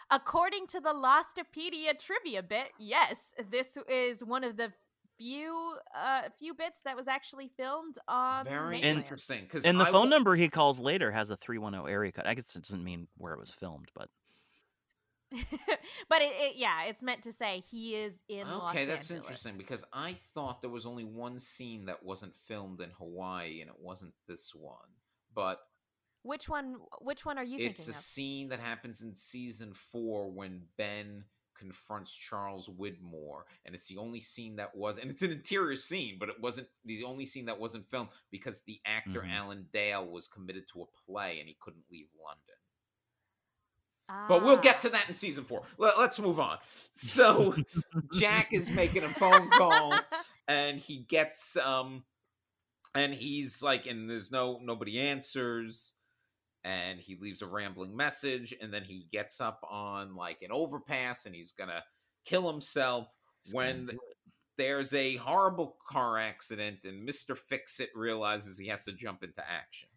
According to the Lostopedia trivia bit, yes, this is one of the few uh few bits that was actually filmed on very mainland. interesting. Because And the phone number he calls later has a 310 area code. I guess it doesn't mean where it was filmed, but but it, it yeah, it's meant to say he is in Los Okay, that's Angeles. interesting because I thought there was only one scene that wasn't filmed in Hawaii, and it wasn't this one. But Which one? Which one are you it's a of? scene that happens in season four when Ben confronts Charles Widmore, and it's the only scene that was, and it's an interior scene, but it wasn't the only scene that wasn't filmed because the actor Mhm. Alan Dale was committed to a play and he couldn't leave London. But we'll Ah. get to that in season four. Let, us move on. So Jack is making a phone call and he gets um and he's like and there's no nobody answers and he leaves a rambling message and then he gets up on like an overpass and he's gonna kill himself it's when there's a horrible car accident and Mr. Fix It realizes he has to jump into action.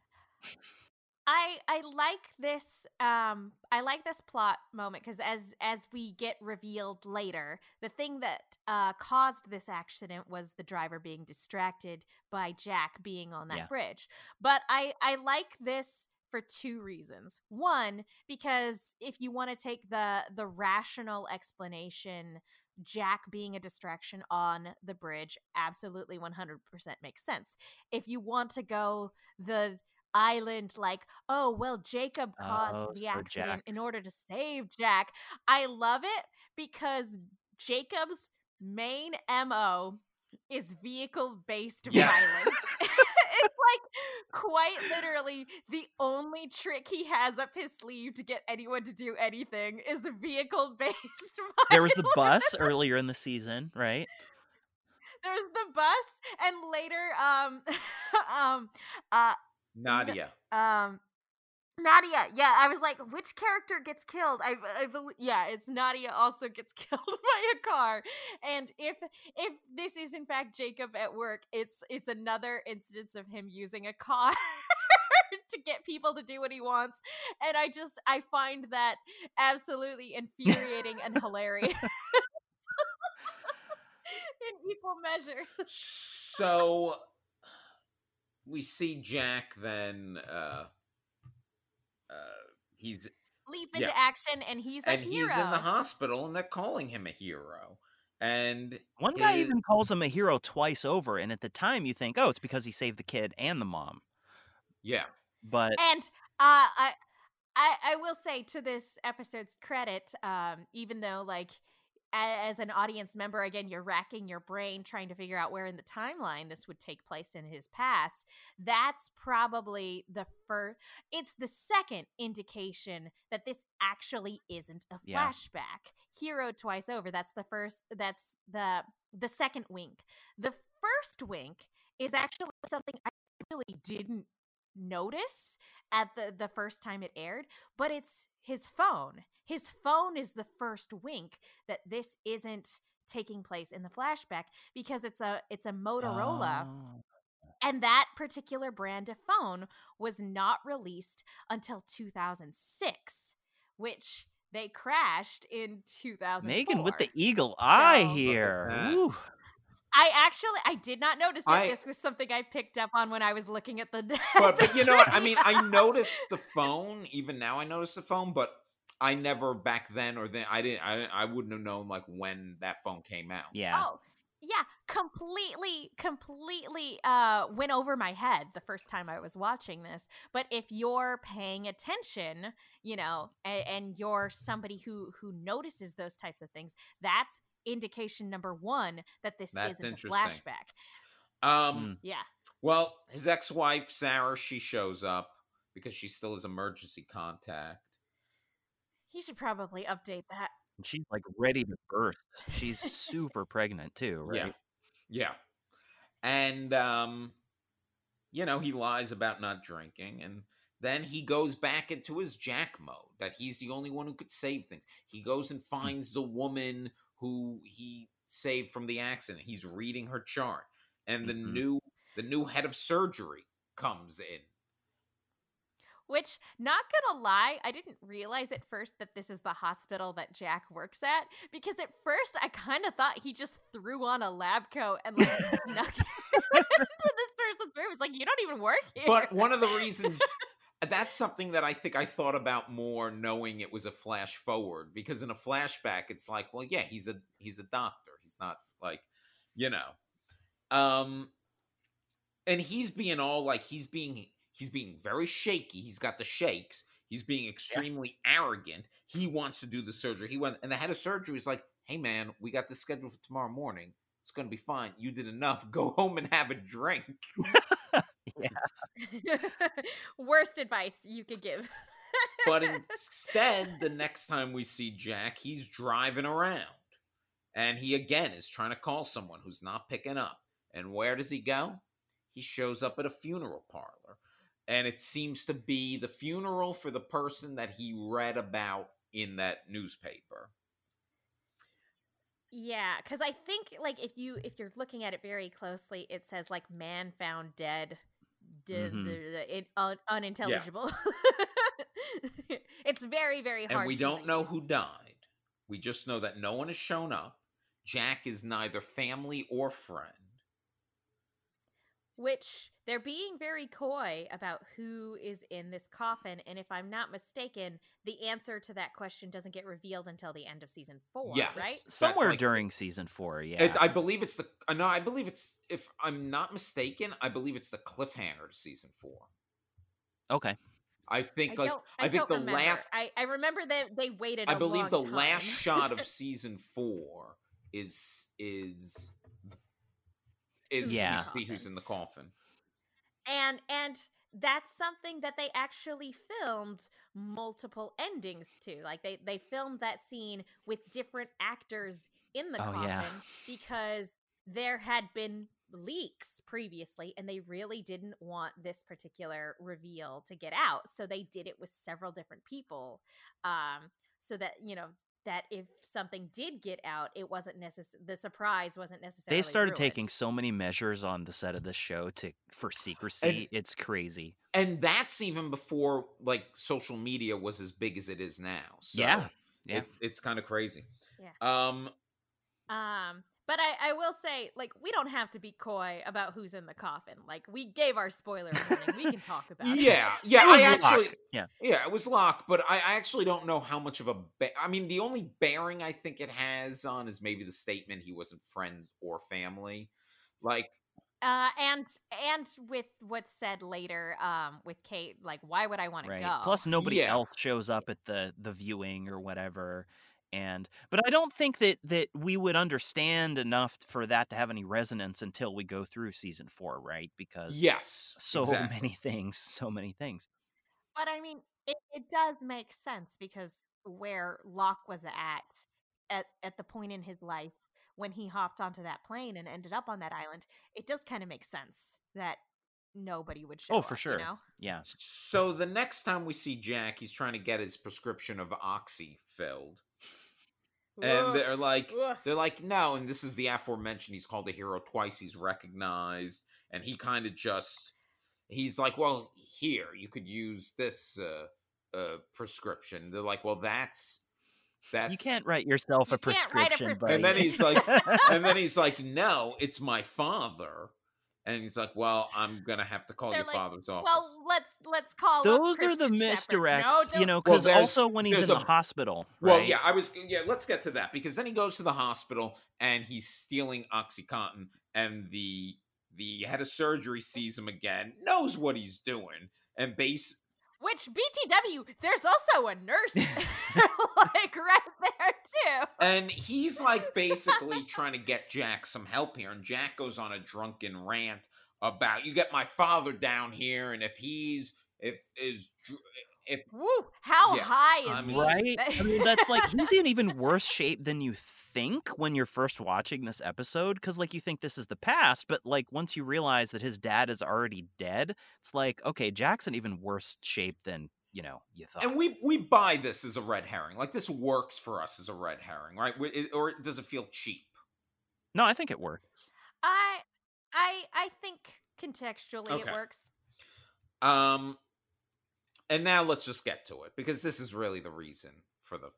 I I like this um I like this plot moment because as as we get revealed later, the thing that uh caused this accident was the driver being distracted by Jack being on that Yeah. bridge. But I I like this for two reasons. One, because if you want to take the the rational explanation Jack being a distraction on the bridge absolutely 100% makes sense. If you want to go the island like oh well jacob caused Oh, the so accident Jack- in order to save jack i love it because jacob's main mo is vehicle based Yeah. violence it's like quite literally the only trick he has up his sleeve to get anyone to do anything is a vehicle based There was the bus earlier in the season, right? there's the bus and later um um uh Nadia. um Nadia, yeah, I was like, which character gets killed? I, I believe, yeah, it's Nadia also gets killed by a car. And if if this is in fact Jacob at work, it's it's another instance of him using a car to get people to do what he wants. And I just I find that absolutely infuriating and hilarious in equal measure. so we see Jack then uh uh he's Leap into Yeah. action, and he's a and hero. he's in the hospital and they're calling him a hero. And One guy even calls him a hero twice over, and at the time you think, oh, it's because he saved the kid and the mom. yeah. But and uh, I, I I will say to this episode's credit, um, even though like a- as an audience member, again, you're racking your brain trying to figure out where in the timeline this would take place in his past. That's probably the first. It's the second indication that this actually isn't a Yeah. flashback. Hero twice over. That's the first. That's the the second wink. The first wink is actually something I really didn't notice at the the first time it aired but it's his phone his phone is the first wink that this isn't taking place in the flashback because it's a it's a Motorola Oh. and that particular brand of phone was not released until 2006 which they crashed in 2004 Megan with the eagle eye So- here. Ooh. I actually I did not notice that I- this was something I picked up on when I was looking at the But, the but you know what? I mean, I noticed the phone. Even now, I noticed the phone, but I never back then or then I didn't. I didn't- I wouldn't have known like when that phone came out. Yeah. Oh, yeah, completely, completely uh went over my head the first time I was watching this. But if you're paying attention, you know, and, and you're somebody who who notices those types of things, that's indication number one that this That's isn't a flashback. Um. Yeah. Well, his ex-wife Sarah, she shows up because she still is emergency contact. He should probably update that. And she's like ready to burst. She's super pregnant too, right? Yeah. Yeah. And um you know, he lies about not drinking and then he goes back into his jack mode that he's the only one who could save things. He goes and finds the woman who he saved from the accident. He's reading her chart. And the Mhm. new the new head of surgery comes in. Which, not gonna lie, I didn't realize at first that this is the hospital that Jack works at because at first I kind of thought he just threw on a lab coat and like snuck into this person's room. It's like you don't even work here. But one of the reasons that's something that I think I thought about more knowing it was a flash forward because in a flashback it's like, well, yeah, he's a he's a doctor. He's not like, you know. Um and he's being all like he's being he's being very shaky. He's got the shakes. He's being extremely arrogant. He wants to do the surgery. He went and the head of surgery is like, "Hey man, we got this scheduled for tomorrow morning. It's going to be fine. You did enough. Go home and have a drink." Worst advice you could give. but instead, the next time we see Jack, he's driving around. And he again is trying to call someone who's not picking up. And where does he go? He shows up at a funeral parlor. And it seems to be the funeral for the person that he read about in that newspaper. Yeah, because I think like if you if you're looking at it very closely, it says like man found dead, d- Mhm. d- d- it, un- unintelligible. it's very very hard. And we don't know who died. We just know that no one has shown up. Jack is neither family or friend. Which they're being very coy about who is in this coffin, and if I'm not mistaken, the answer to that question doesn't get revealed until the end of season four. Yes. right? Somewhere like- during season four, yeah. It's, I believe it's the uh, no. I believe it's if I'm not mistaken. I believe it's the cliffhanger to season four. okay. I think I like don't. I, think don't the remember. last. I, I remember that they waited. I a believe the long last shot of season four is is is Yeah. we see who's in the coffin. and and that's something that they actually filmed multiple endings to like they they filmed that scene with different actors in the Oh, coffin yeah. because there had been leaks previously and they really didn't want this particular reveal to get out so they did it with several different people um so that you know that if something did get out it wasn't necessary the surprise wasn't necessarily They started ruined. taking so many measures on the set of this show to for secrecy. it's crazy. And that's even before like social media was as big as it is now. So Yeah, yeah. It's it's kind of crazy. Yeah. Um Um, but I, I will say, like, we don't have to be coy about who's in the coffin. Like, we gave our spoiler warning. We can talk about it. yeah, yeah, I actually Locke, Yeah. Yeah, it was Locke, but I, I actually don't know how much of a. Ba- I mean, the only bearing I think it has on is maybe the statement he wasn't friends or family. Like, Uh, and and with what's said later, um, with Kate, like, why would I want to go? Plus nobody Yeah. else shows up at the the viewing or whatever. And but I don't think that that we would understand enough for that to have any resonance until we go through season 4, right? Because yes, so exactly. many things, so many things. But I mean, it, it does make sense because where Locke was at at at the point in his life when he hopped onto that plane and ended up on that island, it does kind of make sense that nobody would oh, show Oh, for up, sure. You know? Yeah. So the next time we see Jack, he's trying to get his prescription of oxy filled, and Oof, they're like, oof. they're like, no. And this is the aforementioned. He's called a hero twice. He's recognized, and he kind of just, he's like, well, here you could use this uh, uh, prescription. They're like, well, that's that's You can't write yourself You a can't write a prescription, And then he's like, and then he's like, no, it's my father. And he's like, well, I'm gonna have to call They're your like, father's office. Well, let's let's call. up Those are the misdirects, No, you know, because there's- also when he's in there's the a- hospital, Well, yeah, I was yeah. Let's get to that because then he goes to the hospital and he's stealing OxyContin, and the the head of surgery sees him again, knows what he's doing, and base Which BTW? There's also a nurse, like right there too. and he's like basically trying to get Jack some help here, and Jack goes on a drunken rant about you get my father down here, and if he's if is dr- if Woo! How Yeah, high is I mean- he? Right? I mean, that's like he's in even worse shape than you think when you're first watching this episode. Because, like, you think this is the past, but like once you realize that his dad is already dead, it's like, okay, Jack's in even worse shape than you know you thought. and we we buy this as a red herring, like this works for us as a red herring, right? We- it- Or does it feel cheap? no, I think it works. I, I, I think contextually Okay. it works. Um, and now let's just get to it because this is really the reason for the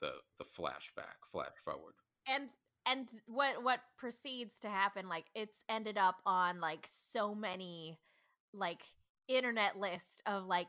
the the flashback, flash forward. and and what what proceeds to happen like it's ended up on like so many like internet list of like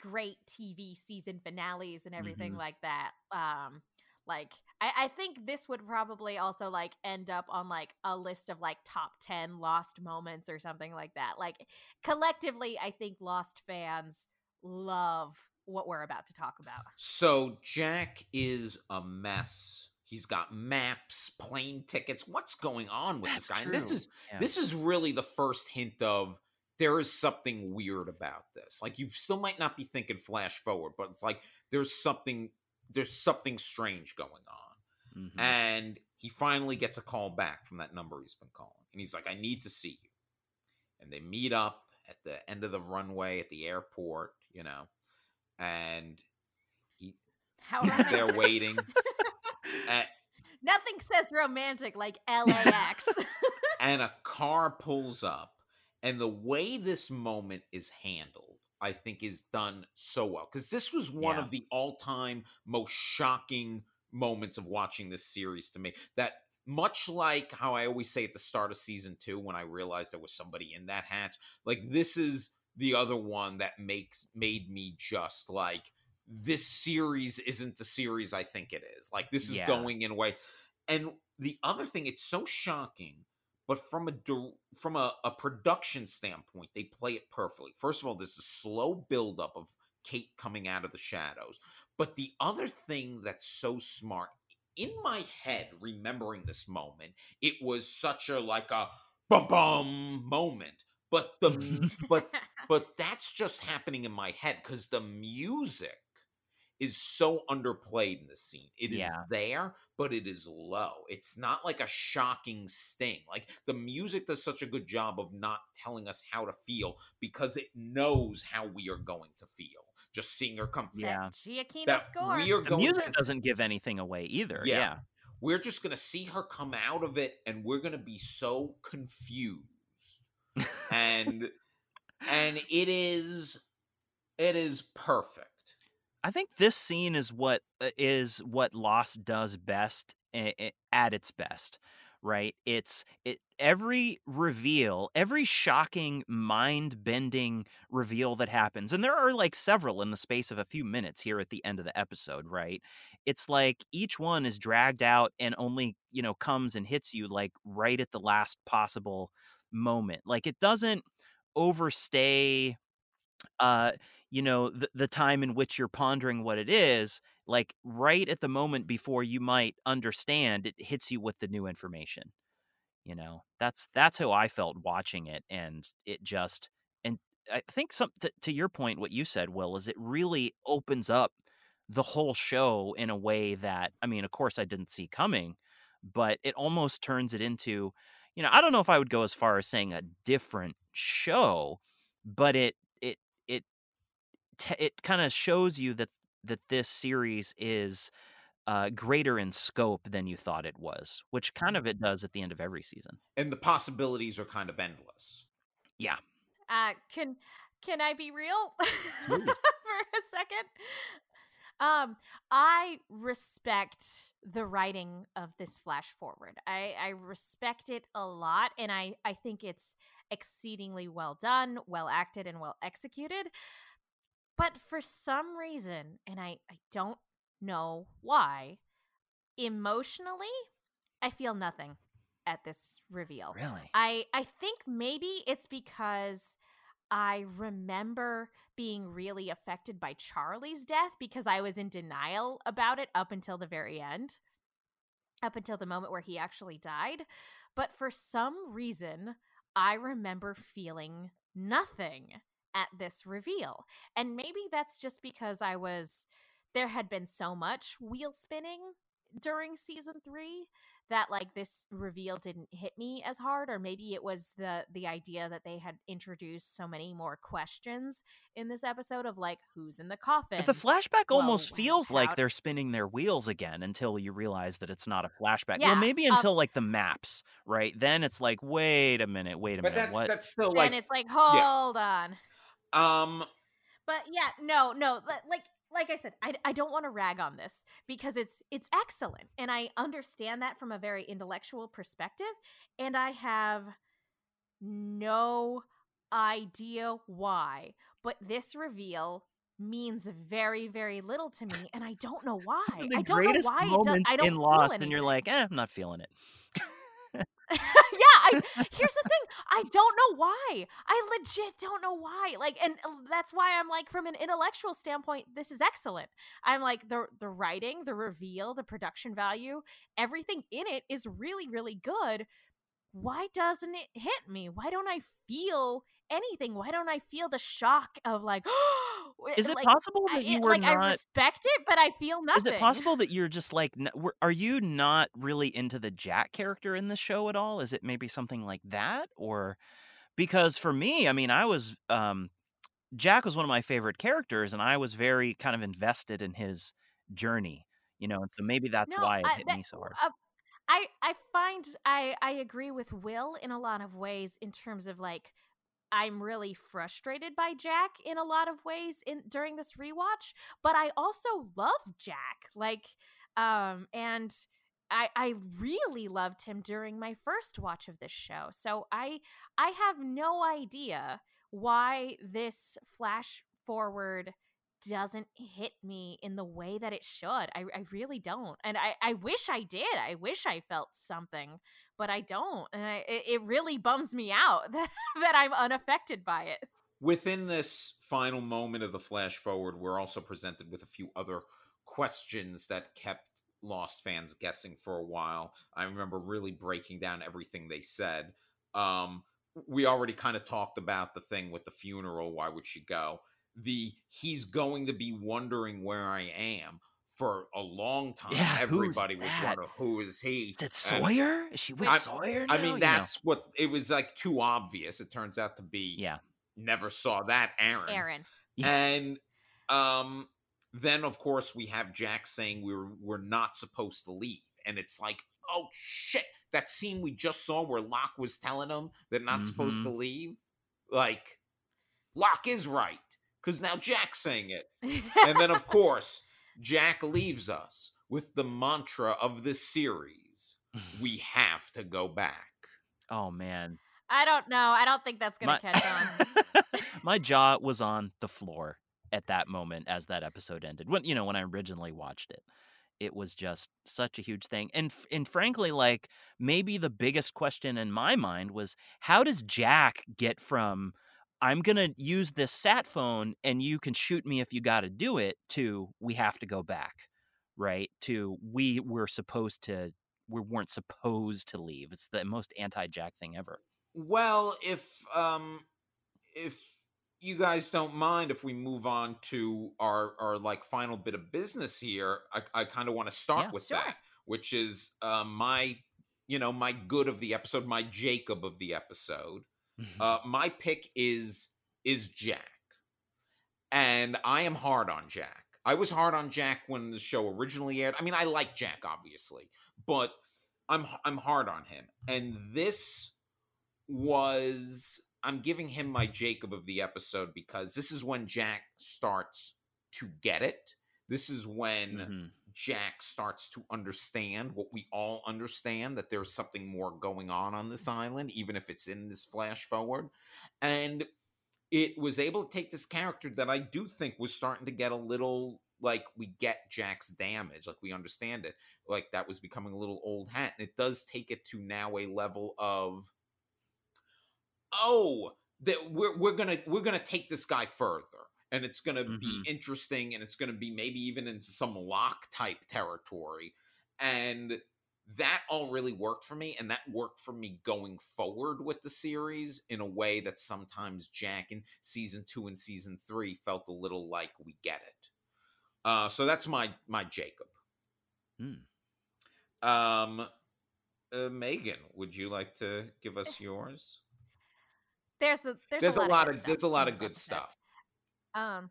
great tv season finales and everything Mhm. like that um like I, I think this would probably also like end up on like a list of like top 10 lost moments or something like that like collectively i think lost fans love what we're about to talk about So Jack is a mess. He's got maps, plane tickets. What's going on with this That's guy? And this is Yeah. this is really the first hint of there is something weird about this. Like you still might not be thinking flash forward, but it's like there's something there's something strange going on. Mhm. And he finally gets a call back from that number he's been calling. And he's like, I need to see you. And they meet up at the end of the runway at the airport, you know, and he how he's there romantic. waiting. and, Nothing says romantic like LAX. and a car pulls up. And the way this moment is handled, I think, is done so well. Because this was one Yeah. of the all time most shocking moments of watching this series to me. That much like how I always say at the start of season two, when I realized there was somebody in that hatch, like this is the other one that makes made me just like this series isn't the series I think it is. Like this is Yeah. going in a way. And the other thing, it's so shocking, but from a from a, a production standpoint, they play it perfectly. First of all, there's a slow buildup of Kate coming out of the shadows. But the other thing that's so smart, in my head, remembering this moment, it was such a like a bum bum moment. But the mm-hmm. but but that's just happening in my head because the music is so underplayed in the scene. It is Yeah. there, but it is low. It's not like a shocking sting. Like the music does such a good job of not telling us how to feel because it knows how we are going to feel. Just seeing her come. Yeah. Giacchino That score. we are the going music to doesn't give anything away either. Yeah. Yeah. we're just going to see her come out of it and we're going to be so confused and and it is it is perfect I think this scene is what uh, what Lost does best at its best, right? It's it every reveal, every shocking, mind-bending reveal that happens, and there are like several in the space of a few minutes here at the end of the episode, right? It's like each one is dragged out and only, you know, comes and hits you like right at the last possible moment. Like it doesn't overstay uh you know the, the time in which you're pondering what it is like right at the moment before you might understand it hits you with the new information you know that's that's how i felt watching it and it just and i think some to, to your point what you said will is it really opens up the whole show in a way that i mean of course i didn't see coming but it almost turns it into you know i don't know if i would go as far as saying a different show but it it it te- it kind of shows you that that this series is uh, greater in scope than you thought it was, which kind of it does at the end of every season. and the possibilities are kind of endless Yeah, Uh, can can I be real for a second? Um, I respect the writing of this flash forward. I I respect it a lot, and I I think it's exceedingly well done, well acted, and well executed. But for some reason, and I I don't know why, emotionally, I feel nothing at this reveal. really. I I think maybe it's because I remember being really affected by Charlie's death because I was in denial about it up until the very end. Up until the moment where he actually died. But for some reason, I remember feeling nothing at this reveal. And maybe that's just because I was there had been so much wheel spinning during season 3 that like this reveal didn't hit me as hard or maybe it was the the idea that they had introduced so many more questions in this episode of like who's in the coffin But the flashback well, almost how- feels like they're spinning their wheels again until you realize that it's not a flashback. Yeah, well, maybe um, until like the maps, right? Then it's like, wait a minute, wait a but minute, that's what? that's still and like it's like hold on um but yeah, no, no, li- like like I said, I, I don't want to rag on this because it's it's excellent, and I understand that from a very intellectual perspective, and I have no idea why, but this reveal means very very little to me, and I don't know why. the I don't know why it does. I don't in Lost, and you're like, eh, I'm not feeling it. yeah, I here's the thing. I don't know why. I legit don't know why. Like and that's why I'm like from an intellectual standpoint this is excellent. I'm like the the writing, the reveal, the production value, everything in it is really really good. Why doesn't it hit me? Why don't I feel anything? Why don't I feel the shock of like Is it like, possible that you it- were like I not? respect it, but I feel nothing. Is it possible that you're just like, n- are you not really into the Jack character in the show at all? Is it maybe something like that, or because for me, I mean, I was um, Jack was one of my favorite characters, and I was very kind of invested in his journey, you know, and so maybe that's No, why it I- hit that- me so hard. uh, I I find I I agree with Will in a lot of ways in terms of like I'm really frustrated by Jack in a lot of ways in during this rewatch, but I also love Jack. Like um and I I really loved him during my first watch of this show. So I I have no idea why this flash forward doesn't hit me in the way that it should. I, I really don't. And I, I wish I did. I wish I felt something, but I don't. And I, it, really bums me out that, that I'm unaffected by it. Within this final moment of the flash forward, we're also presented with a few other questions that kept Lost fans guessing for a while. I remember really breaking down everything they said. Um, we already kind of talked about the thing with the funeral. Why would she go? The he's going to be wondering where I am for a long time. Yeah, Everybody was that? wondering who is he? Is it And- Sawyer? Is she with I- Sawyer? I now? mean, You know. that's what it was like too obvious. It turns out to be yeah. never saw that Aaron. Aaron. Yeah. And um then of course we have Jack saying we're we're not supposed to leave. And it's like, oh shit, that scene we just saw where Locke was telling him they're not supposed Mhm. to leave. Like Locke is right. Because now Jack's saying it. And then of course, Jack leaves us with the mantra of this series. We have to go back. oh man, I don't know. I don't think that's going to My- catch on. my jaw was on the floor at that moment as that episode ended. When you know when I originally watched it, it was just such a huge thing. And and frankly, like maybe the biggest question in my mind was how does Jack get from I'm gonna use this sat phone and you can shoot me if you got to do it to we have to go back, right? To we were supposed to we weren't supposed to leave. It's the most anti-Jack thing ever. Well, if um if you guys don't mind if we move on to our our like final bit of business here, I, I kind of want to start Yeah. with Sure. that, which is uh, my you know my good of the episode, my Jacob of the episode. Uh, my pick is is Jack, and I am hard on Jack. I was hard on Jack when the show originally aired. I mean, I like Jack obviously, but I'm I'm hard on him, and this was I'm giving him my Jacob of the episode because this is when Jack starts to get it. This is when Mhm. Jack starts to understand what we all understand that there's something more going on on this mm-hmm. island, even if it's in this flash forward. And it was able to take this character that I do think was starting to get a little like we get Jack's damage, like we understand it, like that was becoming a little old hat. And it does take it to now a level of oh, that we're we're gonna we're gonna take this guy further and it's going to be Mhm. interesting and it's going to be maybe even into some Locke type territory and that all really worked for me and that worked for me going forward with the series in a way that sometimes jack in season two and season three felt a little like we get it. Uh so that's my my jacob. Mm. um uh, megan would you like to give us yours? There's a there's, there's, a lot, good of stuff there's a lot of good stuff um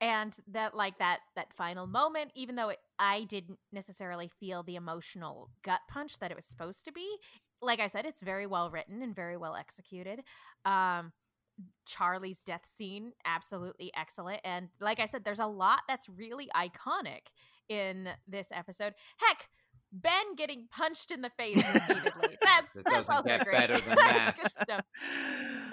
and that like that that final moment even though it, i didn't necessarily feel the emotional gut punch that it was supposed to be like i said it's very well written and very well executed um Charlie's death scene absolutely excellent and like I said there's a lot that's really iconic in this episode. Heck, Ben getting punched in the face repeatedly. That's It that's also get great. better than That's that. good stuff.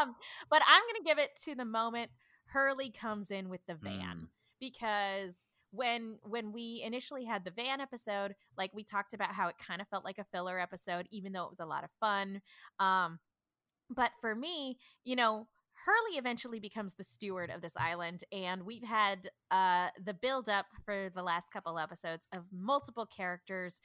um, but I'm gonna give it to the moment Hurley comes in with the van Mm. because when when we initially had the van episode, like we talked about how it kind of felt like a filler episode, even though it was a lot of fun. Um, but for me, you know, Hurley eventually becomes the steward of this island, and we've had uh, the build up for the last couple episodes of multiple characters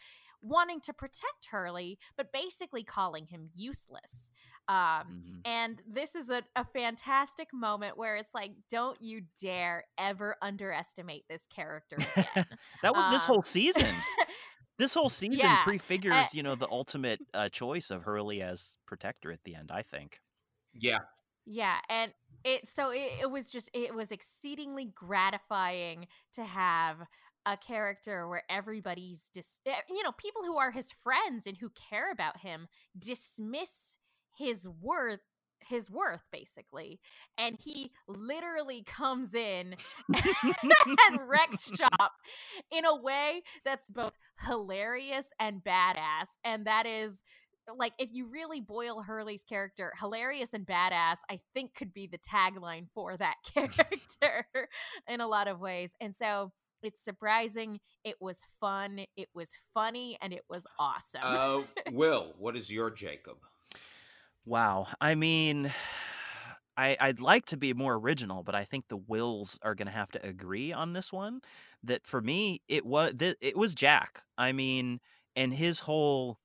wanting to protect Hurley, but basically calling him useless. Um, Mhm. and this is a, a fantastic moment where it's like, don't you dare ever underestimate this character again. that was this Uh, whole season. This whole season Yeah, prefigures, you know, the ultimate uh, choice of Hurley as protector at the end. I think. Yeah. Yeah, and it so it, it was just it was exceedingly gratifying to have a character where everybody's dis eh, you know people who are his friends and who care about him dismiss his worth his worth basically and he literally comes in and wrecks shop in a way that's both hilarious and badass and that is like if you really boil Hurley's character, hilarious and badass, I think could be the tagline for that character in a lot of ways. And so it's surprising, it was fun, it was funny, and it was awesome. Uh, Will, what is your Jacob? Wow. I mean, I I'd like to be more original, but I think the Wills are going to have to agree on this one. That for me, it was th- it was Jack. I mean, and his whole.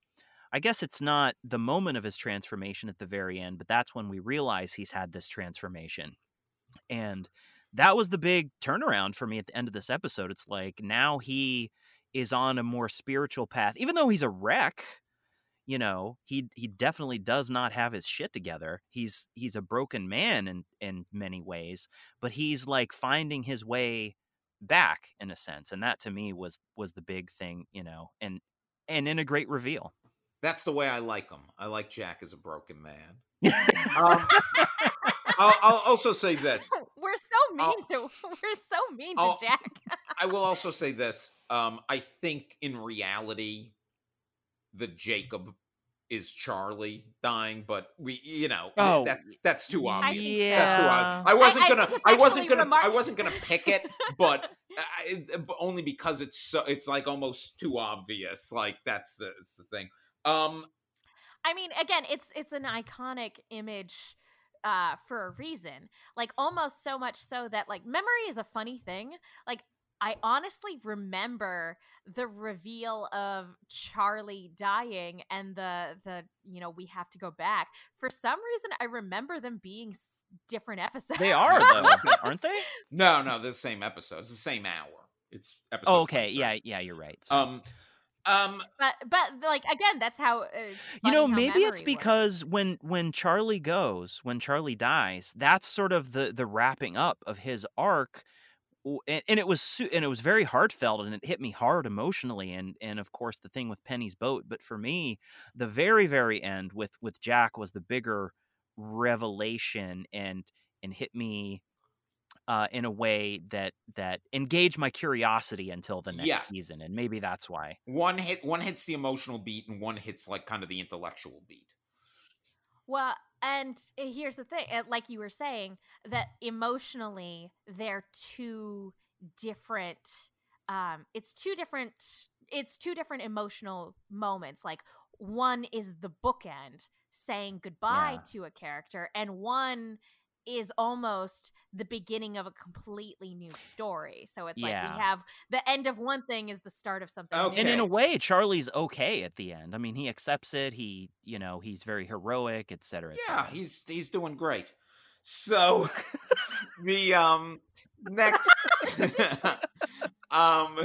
I guess it's not the moment of his transformation at the very end, but that's when we realize he's had this transformation. And that was the big turnaround for me at the end of this episode. It's like now he is on a more spiritual path, even though he's a wreck you know he he definitely does not have his shit together he's he's a broken man in in many ways but he's like finding his way back in a sense and that to me was was the big thing you know and and in a great reveal That's the way I like him. I like Jack as a broken man. Um, I'll, I'll also say this. we're so mean I'll- to we're so mean I'll- to Jack. I will also say this. Um, I think in reality, the Jacob is Charlie dying, but we, you know, Oh, that's that's too obvious. think so. That's too yeah obvious. I wasn't I gonna. think I wasn't actually gonna. I wasn't gonna pick it, but I, but only because it's so. It's like almost too obvious. Like that's the, that's the thing. Um, I mean, again, it's it's an iconic image uh for a reason. Like almost so much so that like memory is a funny thing. Like I honestly remember the reveal of Charlie dying and the the you know we have to go back. For some reason I remember them being s- different episodes. they are though aren't they no, no, the same episode. It's the same hour. It's episode. oh, okay 23. yeah yeah you're right Sorry. Um, um, But but like again, that's how it's you know how maybe it's memory works. because when when charlie goes when charlie dies that's sort of the the wrapping up of his arc and, and it was and it was very heartfelt and it hit me hard emotionally and and of course the thing with penny's boat but for me the very very end with with jack was the bigger revelation and and hit me uh, in a way that that engage my curiosity until the next Yes. season and maybe that's why one hit, one hits the emotional beat, and one hits like kind of the intellectual beat. Well, and here's the thing, uh, like you were saying, that emotionally they're two different. Um, it's two different. It's two different emotional moments. Like one is the bookend, saying goodbye Yeah. to a character, and one is almost the beginning of a completely new story. So it's like we have the end of one thing is the start of something. Okay. new. And in a way, Charlie's okay at the end. I mean, he accepts it. He, you know, he's very heroic, et cetera. et Yeah, cetera. he's he's doing great. So the um next um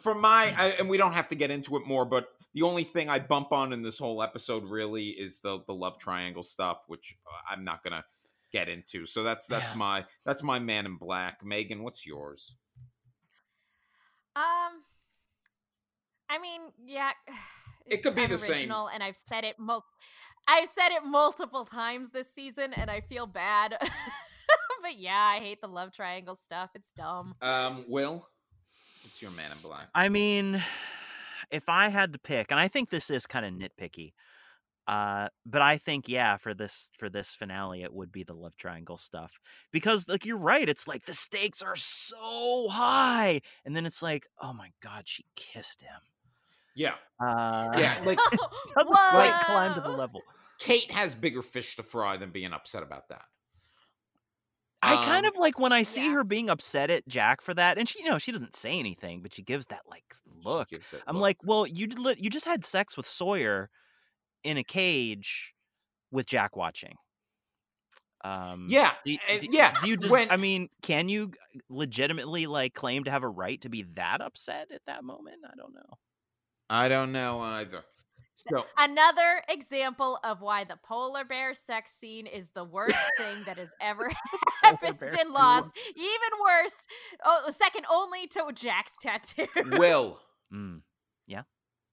for my I, and we don't have to get into it more, but the only thing I bump on in this whole episode really is the the love triangle stuff, which uh, I'm not gonna get into. So that's that's Yeah. my that's my man in black. Megan, what's yours? Um, I mean, yeah, It could be I'm the same. original, and I've said it. Mo- I've said it multiple times this season, and I feel bad. but yeah, I hate the love triangle stuff. It's dumb. Um, Will, it's your man in black. I mean, if I had to pick, and I think this is kind of nitpicky, uh, but I think yeah, for this for this finale, it would be the love triangle stuff because like you're right, it's like the stakes are so high, and then it's like, oh my god, she kissed him. Yeah, Uh, yeah. Like doesn't quite climb to the level. Kate has bigger fish to fry than being upset about that. I kind Um, of like when I see yeah. her being upset at Jack for that, and she, you know, she doesn't say anything, but she gives that like look. gives that I'm look. like, well, you did, you just had sex with Sawyer in a cage with Jack watching. Um, yeah, do, uh, do- yeah. Do you? Des- when I mean, can you legitimately like claim to have a right to be that upset at that moment? I don't know. I don't know either. So Another example of why the polar bear sex scene is the worst thing that has ever happened in do Lost. Even worse, oh, second only to Jack's tattoo. Will, Mm.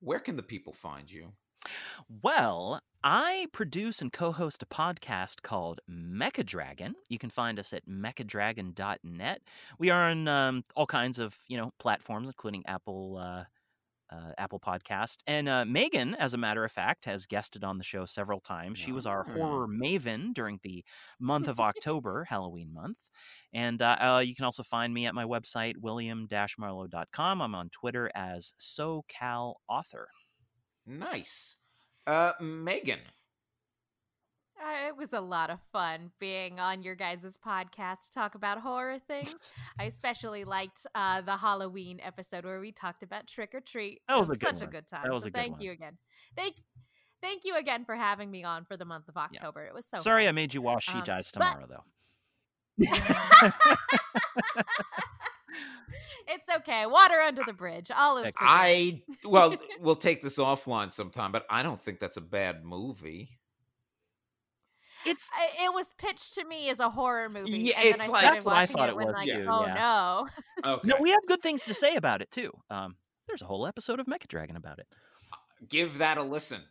where can the people find you? Well, I produce and co-host a podcast called Mecha Dragon. You can find us at mechadragon.net. We are on um, all kinds of you know platforms, including Apple. Uh, uh, Apple Podcast. And uh, Megan, as a matter of fact, has guested on the show several times. She was our Ah. horror maven during the month of October, Halloween month. And uh, uh, you can also find me at my website, william-marlowe.com. I'm on Twitter as SoCalAuthor. Nice. Uh, Megan. Uh, it was a lot of fun being on your guys' podcast to talk about horror things. I especially liked uh, the Halloween episode where we talked about trick or treat. That It was a such one. a good time. That was so a good thank one. you again. Thank, thank you again for having me on for the month of October. It was so. Sorry I made you watch She Um, Dies but- Tomorrow, though. it's okay. Water under the bridge. All is. Excellent. I well, we'll take this offline sometime, but I don't think that's a bad movie. It's I- it was pitched to me as a horror movie. Yeah, and then it's I like- started That's what I thought it it when was like, too, oh yeah. no. Okay. no, we have good things to say about it too. Um, there's a whole episode of Mecha Dragon about it. Give that a listen.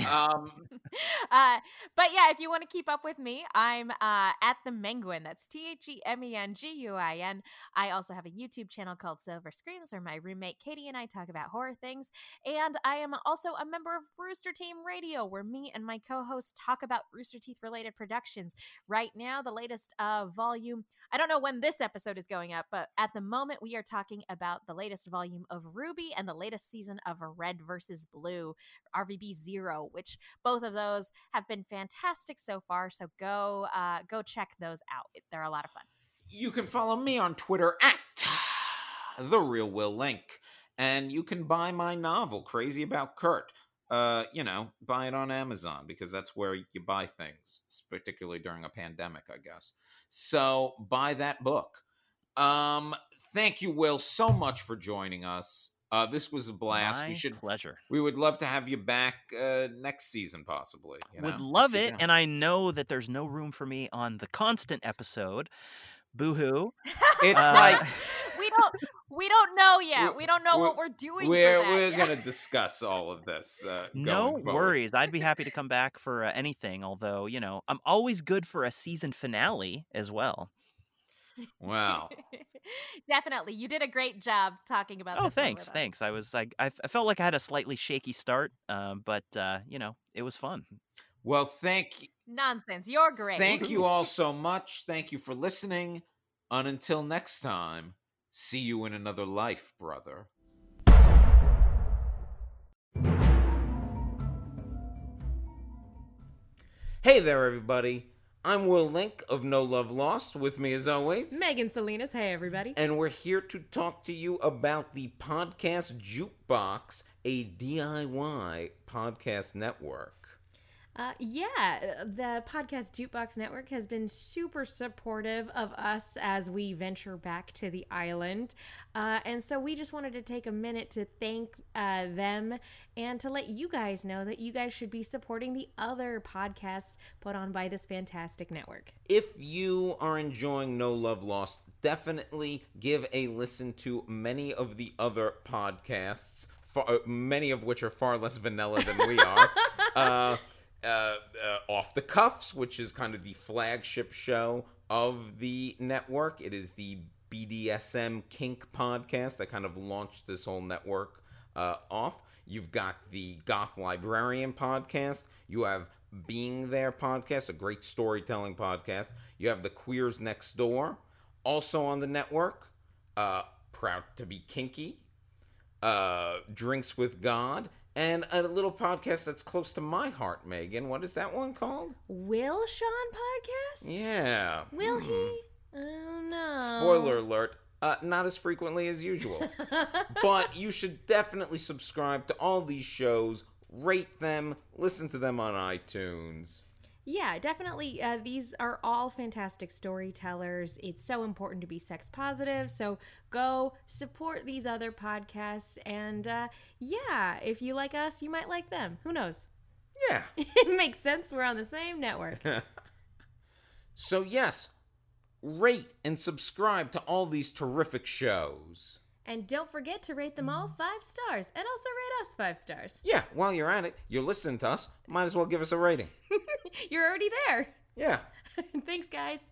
Um, uh, but yeah, if you want to keep up with me, I'm uh, at the Menguin. That's T H E M E N G U I N. I also have a YouTube channel called Silver Screams, where my roommate Katie and I talk about horror things. And I am also a member of Rooster Team Radio, where me and my co-hosts talk about Rooster Teeth related productions. Right now, the latest uh, volume. I don't know when this episode is going up, but at the moment, we are talking about the latest volume of RWBY and the latest season of Red versus Blue, RVB Zero, which both of those have been fantastic so far. So go uh, go check those out. They're a lot of fun. you can follow me on Twitter at the real Will Link, and you can buy my novel Crazy About Kurt. Uh, you know, buy it on Amazon because that's where you buy things, particularly during a pandemic, I guess. So buy that book. Um, thank you, Will, so much for joining us. Uh, this was a blast. My we should pleasure. we would love to have you back uh, next season, possibly. you Would love it, can. and I know that there's no room for me on the constant episode. Boo hoo. it's Uh, like we don't we don't know yet. We- We don't know what we're- we're doing. we're for that we're yet. gonna discuss all of this. Uh, No worries. I'd be happy to come back for uh, anything. Although you know, I'm always good for a season finale as well. Wow. Definitely, you did a great job talking about. Oh, this one thanks, thanks. I was like, I felt like I had a slightly shaky start, um, but uh, you know, it was fun. Well, thank Nonsense. You're great. thank you all so much. Thank you for listening. And until next time, see you in another life, brother. Hey there, everybody. I'm Will Link of No Love Lost. With me, as always, Megan Salinas. Hey, everybody. and we're here to talk to you about the podcast Jukebox, a DIY podcast network. Uh, yeah, the podcast Jukebox Network has been super supportive of us as we venture back to the island. Uh, and so we just wanted to take a minute to thank uh, them and to let you guys know that you guys should be supporting the other podcasts put on by this fantastic network. If you are enjoying No Love Lost, definitely give a listen to many of the other podcasts, far, uh, many of which are far less vanilla than we are. uh, uh, Off the Cuffs, which is kind of the flagship show of the network. It is the BDSM kink podcast that kind of launched this whole network uh, off. You've got the Goth Librarian podcast. You have Being There podcast, a great storytelling podcast. You have the Queers Next Door, also on the network. Uh, Proud to be Kinky, uh, Drinks with God, and a little podcast that's close to my heart, Megan. What is that one called? Will Sean podcast? Yeah. Will Hmm. he? I don't know. Spoiler alert. Uh, not as frequently as usual. but you should definitely subscribe to all these shows, rate them, listen to them on iTunes. Yeah, definitely. Uh, these are all fantastic storytellers. It's so important to be sex positive. So go support these other podcasts. And uh, yeah, if you like us, you might like them. Who knows? Yeah. it makes sense. We're on the same network. So, yes, rate and subscribe to all these terrific shows. And don't forget to rate them all five stars and also rate us five stars. Yeah, while you're at it, you're listening to us, might as well give us a rating. You're already there. Yeah. Thanks, guys.